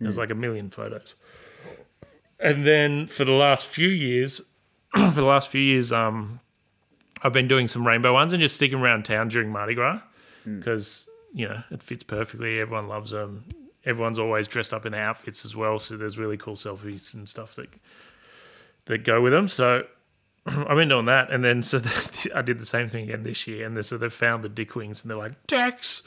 There's hmm. like a million photos. And then for the last few years, for the last few years, um, I've been doing some rainbow ones and just sticking around town during Mardi Gras hmm. because you know it fits perfectly. Everyone loves them. Everyone's always dressed up in their outfits as well, so there's really cool selfies and stuff that that go with them. So I've been doing that, and then so I did the same thing again this year, and they, so they found the dick wings, and they're like decks.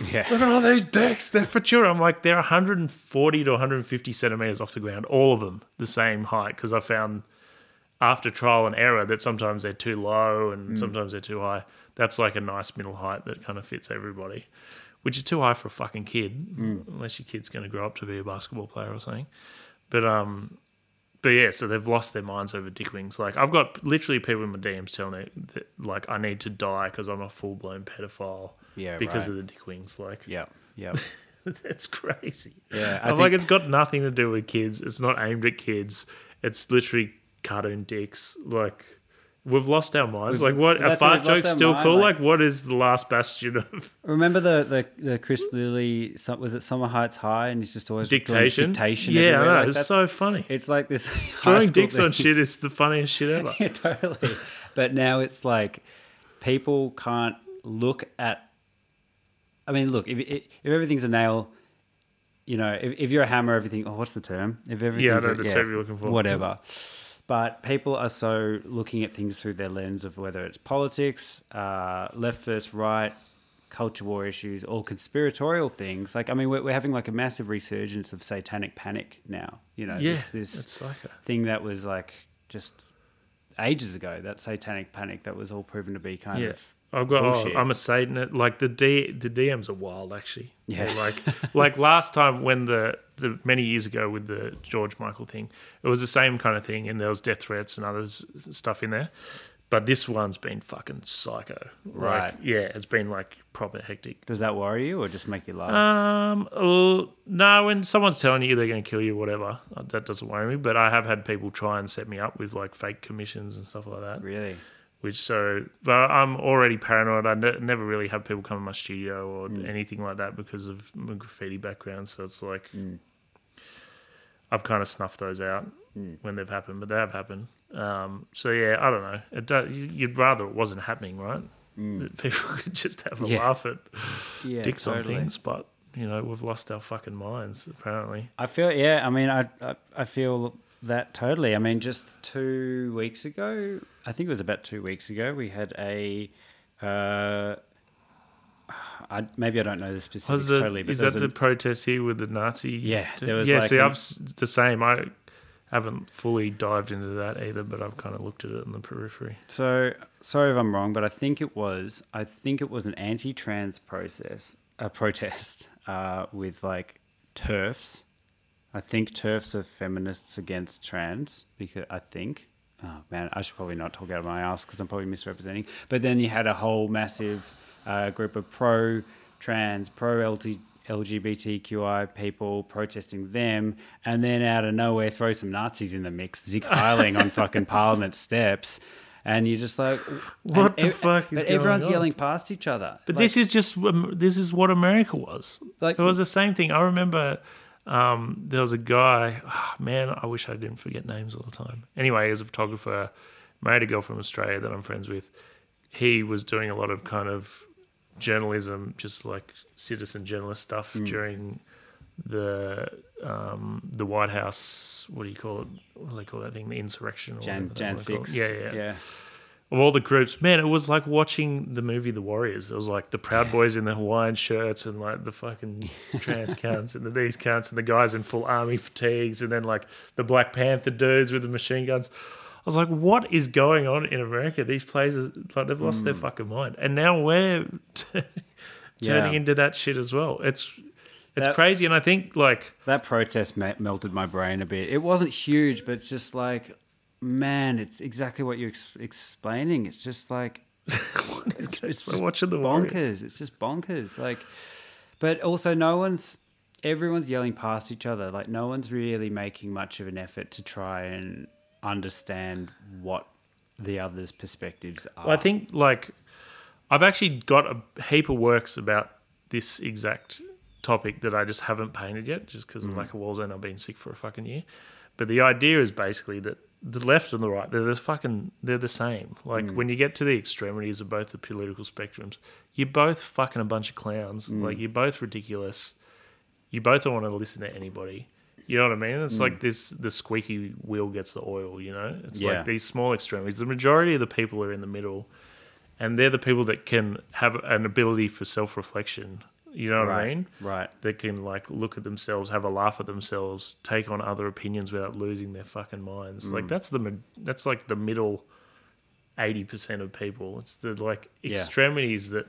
Look yeah at all these decks. They're for sure. I'm like, they're 140 to 150 centimeters off the ground, all of them the same height. Because I found after trial and error that sometimes they're too low and sometimes they're too high. That's like a nice middle height that kind of fits everybody, which is too high for a fucking kid, unless your kid's going to grow up to be a basketball player or something. But um, but yeah, so they've lost their minds over dick wings. Like I've got literally people in my DMs telling me that like I need to die because I'm a full blown pedophile. Yeah, because right. of the dick wings. Like yeah yeah that's crazy. Yeah, I I'm like it's got nothing to do with kids. It's not aimed at kids. It's literally cartoon dicks. Like we've lost our minds. We've- like what a fart joke's still mind, cool. like- Like, what is the last bastion of Remember the, the, the Chris Lilley, was it Summer Heights High? And he's just always dictation? Dictation. Yeah, I everywhere. know. Like, it's so funny. It's like this Drawing dicks on shit is the funniest shit ever. yeah, totally. But now it's like people can't look at. I mean, look if if everything's a nail, you know, if, if you're a hammer, everything. Oh, what's the term? If everything's know a- the term you're looking for. Whatever. But people are so looking at things through their lens of whether it's politics, uh, left versus right, culture war issues, or conspiratorial things. Like, I mean, we're, we're having like a massive resurgence of satanic panic now. You know, Yeah, this, this it's psycho. thing that was like just ages ago. That satanic panic that was all proven to be kind Yeah. of I've got. Oh, I'm a Satanist. Like the D, the DMs are wild, actually. Yeah. Like, like last time when the the many years ago with the George Michael thing, it was the same kind of thing, and there was death threats and other stuff in there. But this one's been fucking psycho. Right. Like, yeah, it's been like proper hectic. Does that worry you or just make you laugh? Um, well, no, when someone's telling you they're going to kill you, whatever, uh, that doesn't worry me. But I have had people try and set me up with like fake commissions and stuff like that. really? which so but I'm already paranoid. I ne- never really have people come to my studio or anything like that because of my graffiti background. So it's like I've kind of snuffed those out when they've happened, but they have happened. Um, so yeah, I don't know. It do, you'd rather it wasn't happening, right? That People could just have a Yeah. laugh at Yeah, dicks on things, but you know we've lost our fucking minds apparently. I feel yeah. I mean, I, I I feel that totally. I mean, just two weeks ago, I think it was about two weeks ago, we had a. Uh, I, maybe I don't know the specifics the, totally, but is that the protest here with the Nazi? Yeah, there was yeah. like see, an- I've the same. I haven't fully dived into that either, but I've kind of looked at it in the periphery. So sorry if I'm wrong, but I think it was. I think it was an anti-trans process, a protest uh, with like TERFs. I think TERFs are feminists against trans because I think. Oh man, I should probably not talk out of my ass because I'm probably misrepresenting. But then you had a whole massive uh, group of pro-trans, pro-LG. LGBTQI people protesting them, and then out of nowhere throw some Nazis in the mix, Sieg Heiling on fucking Parliament steps, and you're just like, What the ev- fuck is But everyone's on? yelling past each other. But Like, this is just this is what America was. Like- it was the same thing. I remember um, there was a guy. ah, man, I wish I didn't forget names all the time. Anyway, he was a photographer, married a girl from Australia that I'm friends with. He was doing a lot of kind of journalism, just like citizen journalist stuff Hmm. during the um, the White House. What do you call it? What do they call that thing? The insurrection. Or Jan Jan wanna call it. six. Yeah, yeah, yeah. of all the groups, man, it was like watching the movie The Warriors. It was like the Proud Boys in the Hawaiian shirts and like the fucking trans cunts and the these cunts and the guys in full army fatigues and then like the Black Panther dudes with the machine guns. I was like, what is going on in America? These places, like, they've lost their hmm. fucking mind, and now we're turning Yeah. into that shit as well. It's it's That- crazy, and I think like That protest me- melted my brain a bit. It wasn't huge, but it's just like, man, it's exactly what you're ex- explaining. It's just like, it's, it's just watching the bonkers. Warriors. It's just bonkers. Like, but also no one's, everyone's yelling past each other. Like, no one's really making much of an effort to try and understand what the other's perspectives are. Well, I think like I've actually got a heap of works about this exact topic that I just haven't painted yet, just because of mm. lack of walls and I've been sick for a fucking year. But the idea is basically that the left and the right, they're the fucking they're the same. Like mm. when you get to the extremities of both the political spectrums, you're both fucking a bunch of clowns. Mm. Like you're both ridiculous. You both don't want to listen to anybody. You know what I mean? It's like this the squeaky wheel gets the oil, you know? It's Yeah. like these small extremities. The majority of the people are in the middle and they're the people that can have an ability for self reflection. You know what I mean? right. They can like look at themselves, have a laugh at themselves, take on other opinions without losing their fucking minds. Mm. Like that's the that's like the middle eighty percent of people. It's the like Yeah. extremities that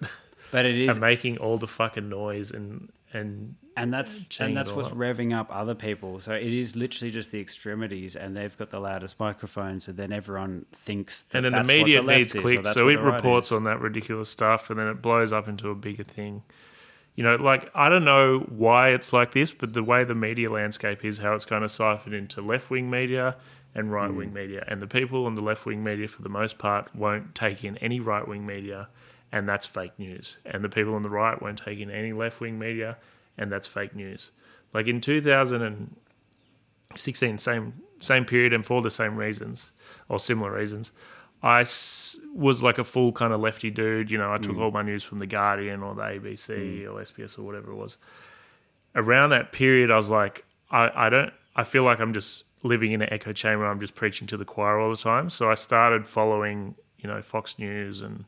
but it is are making all the fucking noise and and and that's and that's what's up. revving up other people. So it is literally just the extremities, and they've got the loudest microphones, and then everyone thinks. That and then the media the needs is, clicks, so it right reports is. on that ridiculous stuff, and then it blows up into a bigger thing. You know, like I don't know why it's like this, but the way the media landscape is, how it's kind of siphoned into left wing media and hmm. right wing media, and the people on the left wing media, for the most part, won't take in any right wing media, and that's fake news. And the people on the right won't take in any left wing media, and that's fake news. Like in 2016, same same period, and for the same reasons or similar reasons, I s- was like a full kind of lefty dude. You know, I took mm. all my news from the Guardian or the ABC mm. or SBS or whatever it was. Around that period, I was like, I, I don't, I feel like I'm just living in an echo chamber. I'm just preaching to the choir all the time. So I started following, you know, Fox News and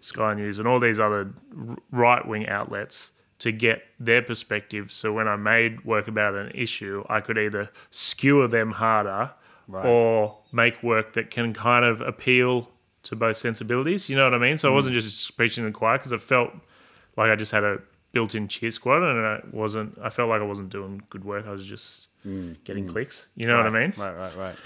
Sky News and all these other right wing outlets to get their perspective. So when I made work about an issue, I could either skewer them harder or make work that can kind of appeal to both sensibilities. You know what I mean? So I mm. wasn't just preaching to the choir because it felt like I just had a built-in cheer squad, and I wasn't. I felt like I wasn't doing good work. I was just mm. getting mm. clicks. You know what I mean? Right, right, right.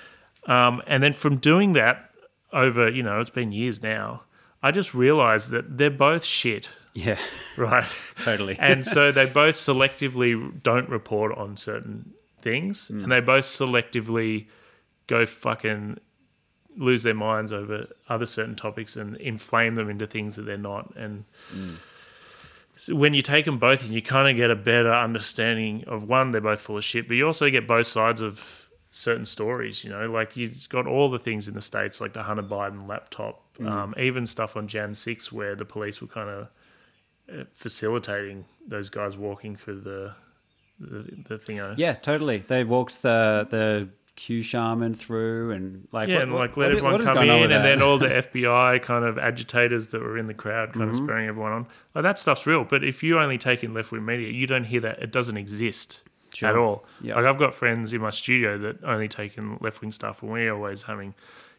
Um, and then from doing that over, you know, it's been years now. I just realized that they're both shit, Yeah, right? totally. and so they both selectively don't report on certain things, and mm. they both selectively go fucking lose their minds over other certain topics and inflame them into things that they're not. And mm. so when you take them both, and you kind of get a better understanding of one, they're both full of shit, but you also get both sides of certain stories. You know, like you've got all the things in the states, like the Hunter Biden laptop, um, even stuff on Jan six where the police were kind of uh, facilitating those guys walking through the the, the thing. uh, yeah, totally. They walked the the Q Shaman through and like Yeah, what- and what- like let what- everyone what come in, and that? then all the FBI kind of agitators that were in the crowd, kind of spurring everyone on. Like that stuff's real, but if you only take in left wing media, you don't hear that. It doesn't exist at all. Yeah. Like I've got friends in my studio that only take in left wing stuff, and we're always having,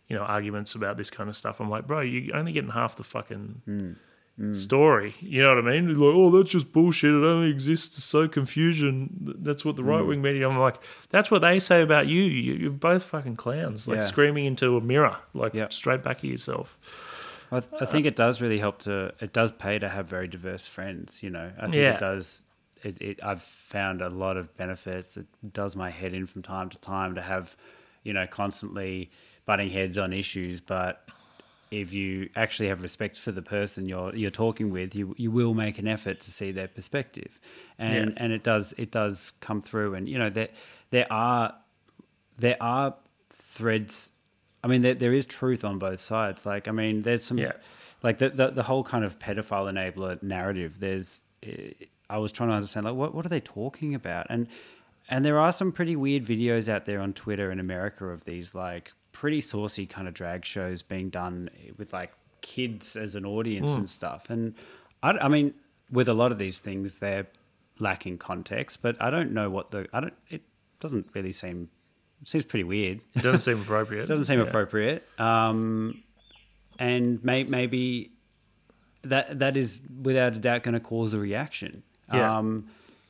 you know, arguments about this kind of stuff. I'm like, bro, you're only getting half the fucking. Hmm. Story, you know what I mean? Like, oh, that's just bullshit. It only exists to sow confusion. That's what the Hmm. right wing media. I'm like, that's what they say about you. you you're both fucking clowns, like Yeah. screaming into a mirror, like Yeah. straight back at yourself. I, th- I think it does really help to. It does pay to have very diverse friends. You know, I think Yeah. it does. It, it I've found a lot of benefits. It does my head in from time to time to have, you know, constantly butting heads on issues. But if you actually have respect for the person you're you're talking with, you you will make an effort to see their perspective, and Yeah. and it does it does come through. And you know there there are there are threads. I mean, there, there is truth on both sides. Like, I mean, there's some, Yeah. like the, the the whole kind of pedophile enabler narrative. There's, eh, I was trying to understand, like, what what are they talking about? And and there are some pretty weird videos out there on Twitter in America of these like pretty saucy kind of drag shows being done with like kids as an audience and stuff. And I, I mean, with a lot of these things, they're lacking context. But I don't know what the I don't. It doesn't really seem. Seems pretty weird. It doesn't seem appropriate. it Doesn't seem Yeah. appropriate. Um, and may, maybe that that is without a doubt going to cause a reaction. Yeah. Um,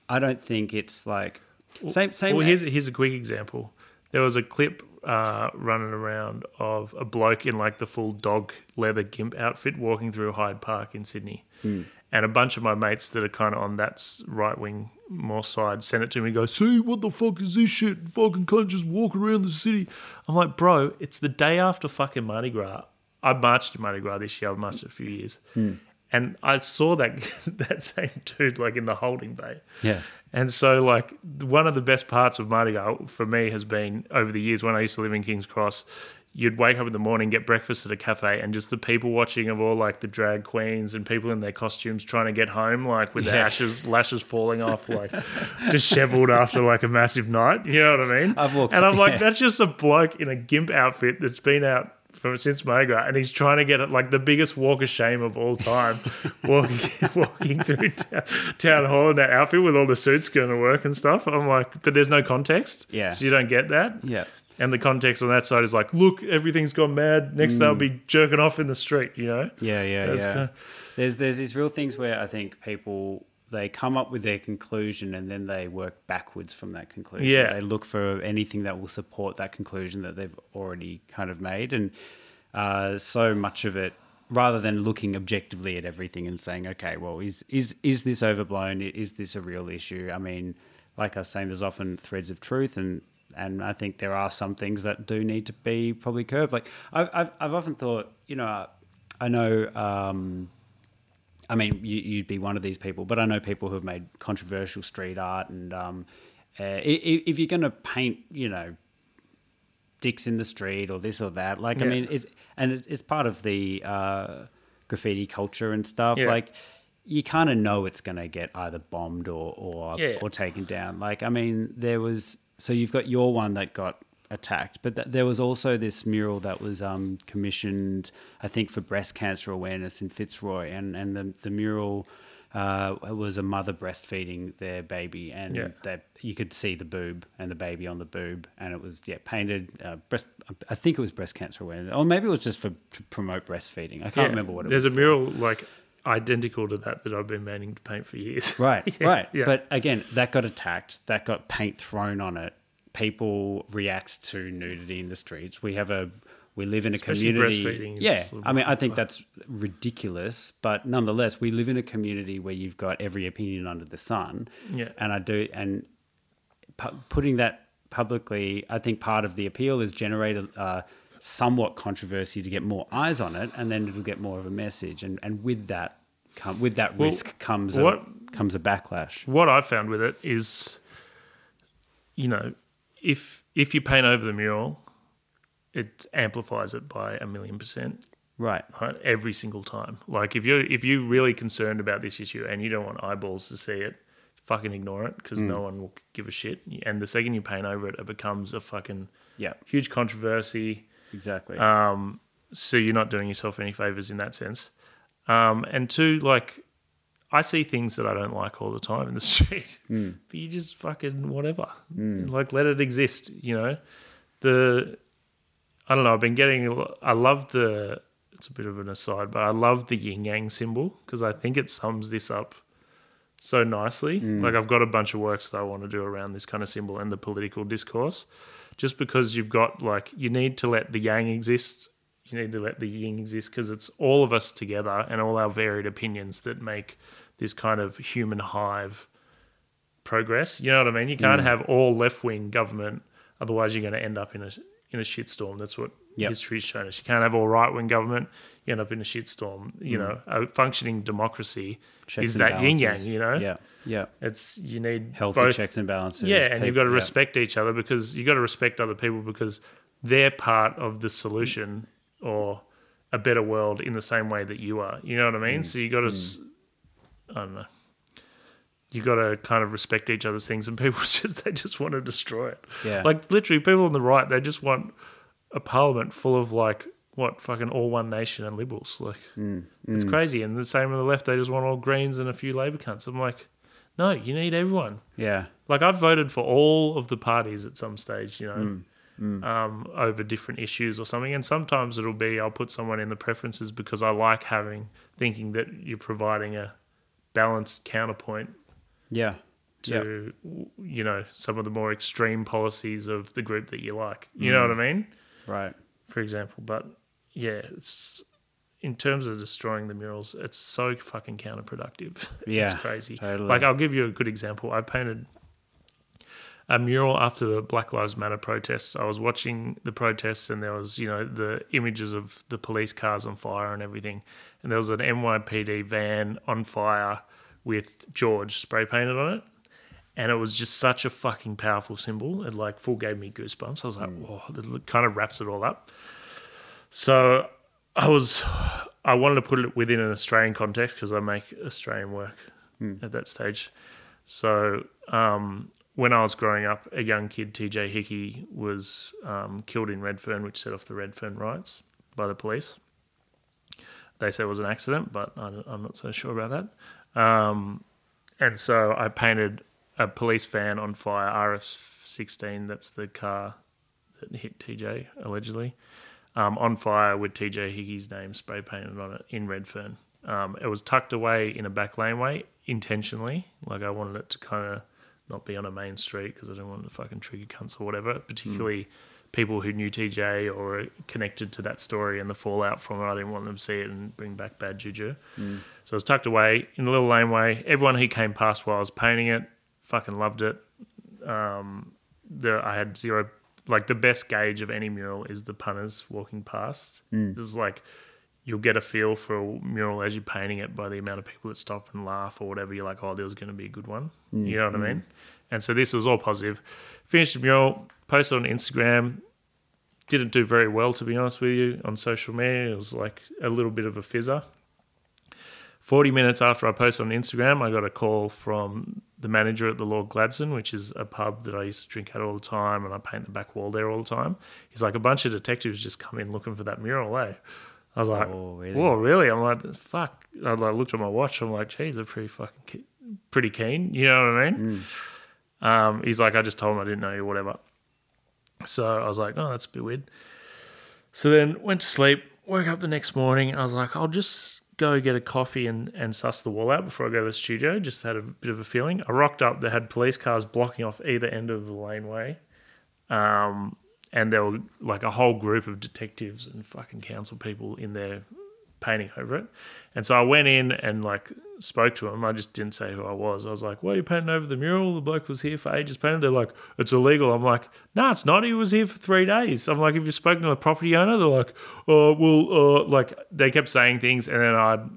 I don't think it's like same same. Well, here's here's a quick example. There was a clip uh, running around of a bloke in like the full dog leather gimp outfit walking through Hyde Park in Sydney, Hmm. and a bunch of my mates that are kind of on that right wing more side sent it to me. and Go, see what the fuck is this shit? Fucking can't just walk around the city. I'm like, bro, it's the day after fucking Mardi Gras. I marched in Mardi Gras this year. I've marched a few years. Hmm. And I saw that that same dude like in the holding bay. Yeah. And so, like, one of the best parts of Mardi Gras for me has been over the years when I used to live in King's Cross. You'd wake up in the morning, get breakfast at a cafe, and just the people watching of all like the drag queens and people in their costumes trying to get home, like with their Yeah. ashes, lashes falling off, like disheveled after like a massive night. You know what I mean? I've walked- and I'm like, yeah. that's just a bloke in a gimp outfit that's been out from since Mardi and he's trying to get it like the biggest walk of shame of all time, walking walking through town, town hall in that outfit with all the suits going to work and stuff. I'm like, but there's no context, Yeah. so you don't get that. Yeah. And the context on that side is like, look, everything's gone mad. Next, they'll mm. be jerking off in the street. You know? Yeah, yeah, That's yeah. kinda- There's there's these real things where I think people they come up with their conclusion and then they work backwards from that conclusion. Yeah. They look for anything that will support that conclusion that they've already kind of made, and uh, so much of it rather than looking objectively at everything and saying, okay, well, is is is this overblown? Is this a real issue? I mean, like I was saying, there's often threads of truth, and and I think there are some things that do need to be probably curbed. Like I've I've, I've often thought, you know, I know. Um, I mean, you, you'd be one of these people, but I know people who have made controversial street art, and um, uh, if you're going to paint, you know, dicks in the street or this or that, like I mean, it's and it's, it's part of the uh, graffiti culture and stuff. Yeah. Like you kind of know it's going to get either bombed or or, Yeah. or taken down. Like I mean, there was so you've got your one that got attacked, but th- there was also this mural that was um, commissioned, I think, for breast cancer awareness in Fitzroy, and and the the mural. Uh, was a mother breastfeeding their baby, and Yeah. that you could see the boob and the baby on the boob, and it was yeah painted uh, breast. I think it was breast cancer awareness, or maybe it was just for to promote breastfeeding. I can't Yeah. remember what it There's was. There's a mural like identical to that that I've been meaning to paint for years. Right, Yeah, right. yeah. But again, that got attacked. That got paint thrown on it. People react to nudity in the streets. We have a we live in a Especially community. breastfeeding Yeah, I mean, I think that's ridiculous, but nonetheless, we live in a community where you've got every opinion under the sun. Yeah. and I do, and pu- putting that publicly, I think part of the appeal is generate a uh, somewhat controversy to get more eyes on it, and then it'll get more of a message. And and with that, come with that Well, risk comes what- a, comes a backlash. what I found with it is, you know, if if you paint over the mural, it amplifies it by a million percent. Right. Right, every single time. Like if you're if you're really concerned about this issue and you don't want eyeballs to see it, fucking ignore it because Mm. no one will give a shit. And the second you paint over it, it becomes a fucking Yeah. huge controversy. Exactly. Um, so you're not doing yourself any favors in that sense. Um, and two, like I see things that I don't like all the time in the street, Hmm. but you just fucking whatever, like let it exist. You know, the I don't know. I've been getting. I love the. It's a bit of an aside, but I love the yin yang symbol because I think it sums this up so nicely. Like I've got a bunch of works that I want to do around this kind of symbol and the political discourse. Just because you've got like you need to let the yang exist, you need to let the yin exist because it's all of us together and all our varied opinions that make this kind of human hive progress. You know what I mean? You can't mm. have all left wing government, otherwise you're going to end up in a in a shitstorm. That's what Yep. history's shown us. You can't have all right wing government. You end up in a shitstorm. You mm. know, a functioning democracy Checks is that yin yang. You know, Yeah. Yeah. it's you need Healthy both- checks and balances. yeah, and you've got to yeah. respect each other because you've got to respect other people because they're part of the solution or a better world in the same way that you are. You know what I Mm. mean? So you got to, mm. I don't know, you got to kind of respect each other's things, and people just they just want to destroy it. Yeah. like literally, people on the right they just want a parliament full of like what fucking all one nation and liberals. Like Mm, it's crazy, and the same on the left they just want all Greens and a few Labor cunts. I'm like, no, you need everyone Yeah. like I've voted for all of the parties at some stage, you know, Um, over different issues or something. And sometimes it'll be I'll put someone in the preferences because I like having thinking that you're providing a balanced counterpoint Yeah. To you know some of the more extreme policies of the group that you like. You know mm. what I mean? Right. For example, but yeah, it's in terms of destroying the murals, it's so fucking counterproductive. Yeah, it's crazy. totally. Like I'll give you a good example. I painted a mural after the Black Lives Matter protests. I was watching the protests, and there was you know the images of the police cars on fire and everything, and there was an NYPD van on fire with George spray painted on it. And it was just such a fucking powerful symbol. It like full gave me goosebumps. I was like, whoa, that kind of wraps it all up. So I was, I wanted to put it within an Australian context because I make Australian work at that stage. So um, when I was growing up, a young kid, TJ Hickey, was um, killed in Redfern, which set off the Redfern riots by the police. They say it was an accident, but I'm not so sure about that. Um, and so I painted a police van on fire, RF16, that's the car that hit TJ allegedly, um, on fire with TJ Hickey's name spray painted on it in Redfern. Um, it was tucked away in a back laneway intentionally. Like I wanted it to kind of not be on a main street because I didn't want to fucking trigger cunts or whatever. Particularly people who knew TJ or connected to that story and the fallout from it. I didn't want them to see it and bring back bad juju. So it was tucked away in a little laneway. Everyone who came past while I was painting it fucking loved it. Um, the, I had zero, like the best gauge of any mural is the punters walking past. This is like, you'll get a feel for a mural as you're painting it by the amount of people that stop and laugh or whatever. You're like, oh, there was going to be a good one. You know what I mean? And so this was all positive. Finished the mural, posted on Instagram. Didn't do very well, to be honest with you, on social media. It was like a little bit of a fizzer. 40 minutes after I posted on Instagram, I got a call from the manager at the Lord Gladstone, which is a pub that I used to drink at all the time, and I paint the back wall there all the time. He's like, a bunch of detectives just come in looking for that mural, eh? I was like, Oh, really? whoa, really? I'm like, fuck. I like, looked at my watch. I'm like, geez, they're pretty fucking, ke- pretty keen. You know what I mean? Um, he's like, I just told him I didn't know you, whatever. So I was like, oh, that's a bit weird. So then went to sleep, woke up the next morning. I was like, I'll just go get a coffee and, and suss the wall out before I go to the studio. Just had a bit of a feeling. I rocked up, they had police cars blocking off either end of the laneway. Um, and there were like a whole group of detectives and fucking council people in there painting over it. And so I went in and like spoke to him. I just didn't say who I was. I was like, "Why are you painting over the mural? The bloke was here for ages painting." They're like, "It's illegal." I'm like, "No, it's not. He was here for three days." I'm like, "Have you spoken to the property owner?" They're like, "Oh, well, uh," like they kept saying things, and then I'd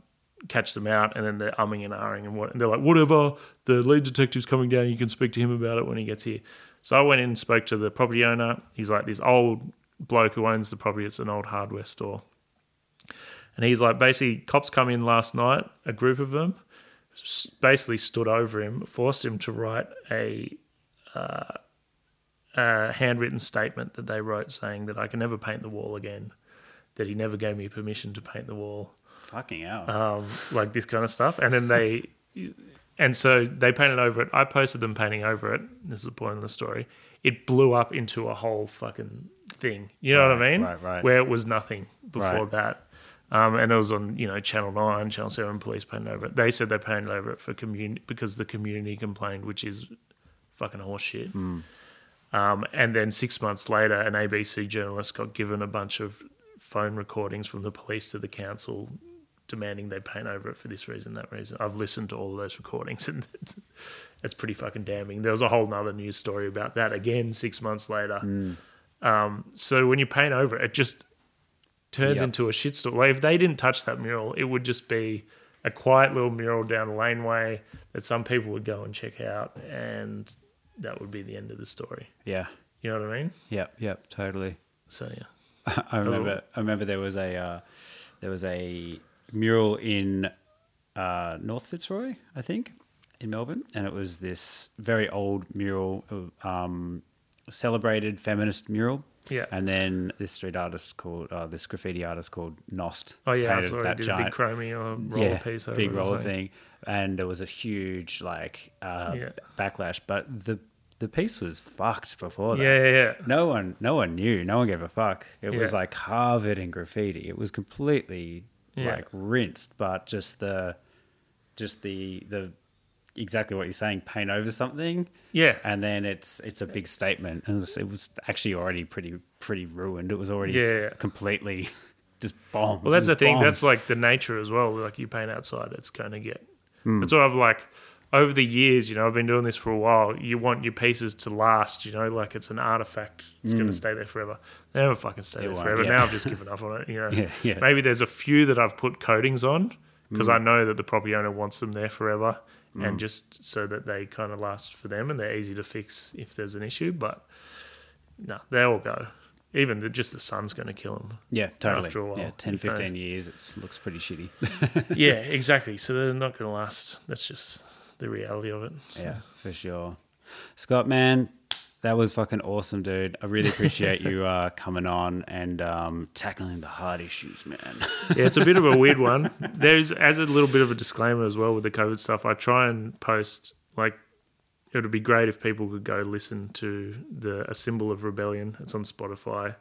catch them out, and then they're umming and ahhing and what, and they're like, "Whatever." The lead detective's coming down. You can speak to him about it when he gets here. So I went in and spoke to the property owner. He's like this old bloke who owns the property. It's an old hardware store. And he's like, basically, cops come in last night, a group of them, basically stood over him, forced him to write a, uh, a handwritten statement that they wrote saying that I can never paint the wall again, that he never gave me permission to paint the wall, Fucking hell. um, like this kind of stuff. And then they, and so they painted over it. I posted them painting over it. This is the point of the story. It blew up into a whole fucking thing. You know what I mean? right, right. Where it was nothing before Right. that. Um, and it was on, you know, Channel Nine, Channel Seven, police painted over it. They said they painted over it for community because the community complained, which is fucking horseshit. Hmm. Um, and then six months later, an ABC journalist got given a bunch of phone recordings from the police to the council demanding they paint over it for this reason, that reason. I've listened to all of those recordings and it's, it's pretty fucking damning. There was a whole nother news story about that again six months later. Um, so when you paint over it, it just turns Yep. into a shitstorm. Like if they didn't touch that mural, it would just be a quiet little mural down a laneway that some people would go and check out, and that would be the end of the story. yeah. You know what I mean? Yep. Yep. Totally. So yeah, I remember. I remember there was a uh, there was a mural in uh, North Fitzroy, I think, in Melbourne, and it was this very old mural, um, celebrated feminist mural. Yeah. And then this street artist called uh, this graffiti artist called Nost. oh yeah, I painted saw that did a giant- big chromie or roller piece over big roller thing, and there was a huge like uh, Yeah. backlash. But the the piece was fucked before that. Yeah, yeah, yeah. No one, no one knew. No one gave a fuck. It was like covered in graffiti. It was completely Yeah. like rinsed, but just the, just the the exactly what you're saying. Paint over something, Yeah. and then it's it's a big statement. And it was, actually already pretty pretty ruined. It was already Yeah. completely just bombed. Well, that's the thing. bombed. That's like the nature as well. Like you paint outside, it's going to get. Hmm. That's what I've like over the years. You know, I've been doing this for a while. You want your pieces to last. You know, like it's an artifact. It's going to stay there forever. They never fucking stay there forever. yeah. Now I've just given up on it. You know, Yeah, yeah. maybe there's a few that I've put coatings on because Hmm. I know that the property owner wants them there forever. And just so that they kind of last for them and they're easy to fix if there's an issue. But no, they all go. Even the, just the sun's going to kill them. yeah, totally. after a while, yeah, 10, you know. 15 years. It looks pretty shitty. yeah, exactly. So they're not going to last. That's just the reality of it. Yeah, for sure. Scott, man, that was fucking awesome, dude. I really appreciate you uh, coming on and um, tackling the hard issues, man. Yeah, it's a bit of a weird one. There's as a little bit of a disclaimer as well with the COVID stuff. I try and post like it would be great if people could go listen to the a symbol of rebellion. It's on Spotify.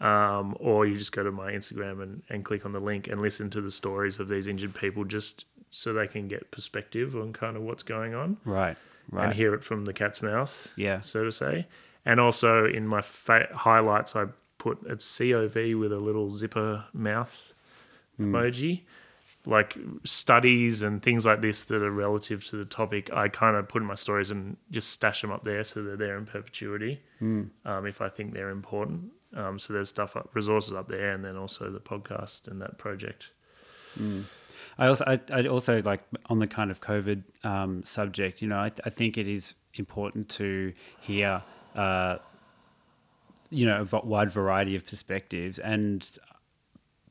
Um, or you just go to my Instagram and, and click on the link and listen to the stories of these injured people just so they can get perspective on kind of what's going on. right, right. and hear it from the cat's mouth, Yeah. so to say. And also in my fa- highlights, I put it's COV with a little zipper mouth emoji. Like studies and things like this that are relative to the topic, I kind of put in my stories and just stash them up there so they're there in perpetuity um, if I think they're important. Um, so there's stuff up, resources up there, and then also the podcast and that project. I also, I, I also like on the kind of COVID um, subject. You know, I, I think it is important to hear, uh, you know, a wide variety of perspectives, and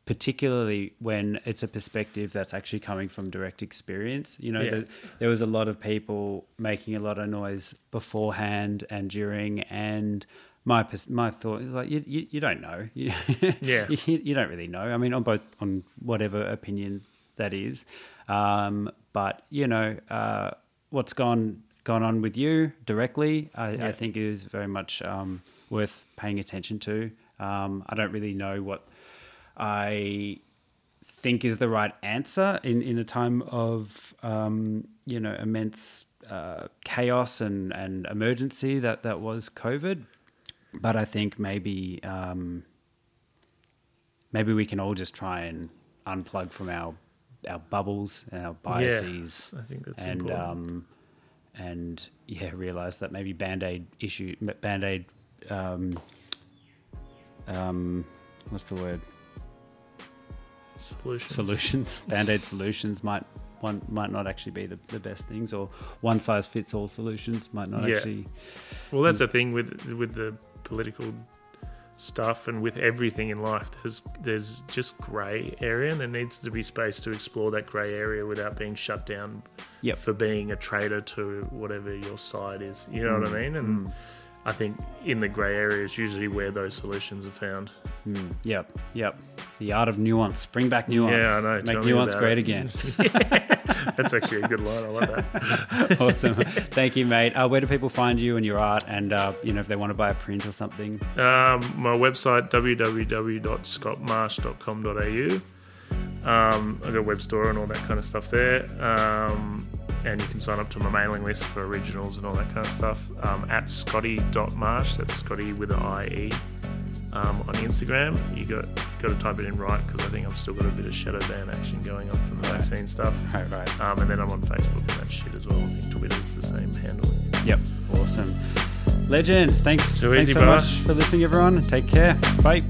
particularly when it's a perspective that's actually coming from direct experience. You know, Yeah. there, there was a lot of people making a lot of noise beforehand and during, and my my thought is like you, you, you don't know. You, Yeah. you, you don't really know. I mean, on both on whatever opinion that is, um, but you know uh, what's gone gone on with you directly. I, Yeah. I think is very much um, worth paying attention to. Um, I don't really know what I think is the right answer in, in a time of um, you know immense uh, chaos and, and emergency that, that was COVID. But I think maybe um, maybe we can all just try and unplug from our our bubbles and our biases. I think that's and important. um, and yeah, realize that maybe band aid issue band aid um, um, what's the word Solutions. solutions band aid solutions might one might not actually be the, the best things or one size fits all solutions might not Yeah. actually Well, that's the thing with with the political stuff and with everything in life. There's there's just grey area, and there needs to be space to explore that grey area without being shut down Yep. for being a traitor to whatever your side is. You know what Mm. I mean? And I think in the grey area is usually where those solutions are found. Yep, yep. The art of nuance. Bring back nuance. Yeah, I know. Make Tell nuance great it. again. That's actually a good line. I like that. awesome. Thank you, mate. Uh, where do people find you and your art? And uh, you know, if they want to buy a print or something. Um, my website www.scottmarsh.com.au. Um, I've got a web store and all that kind of stuff there. Um, and you can sign up to my mailing list for originals and all that kind of stuff um, at scottie.marsh. That's Scottie with an I-E. Um, on Instagram, you got got to type it in right because I think I've still got a bit of shadow ban action going on from the vaccine stuff. Right, right. Um, and then I'm on Facebook and that shit as well. I think Twitter's the same handle. Yep. Awesome. Legend. Thanks. Too thanks easy, so brother. much for listening, everyone. Take care. Bye.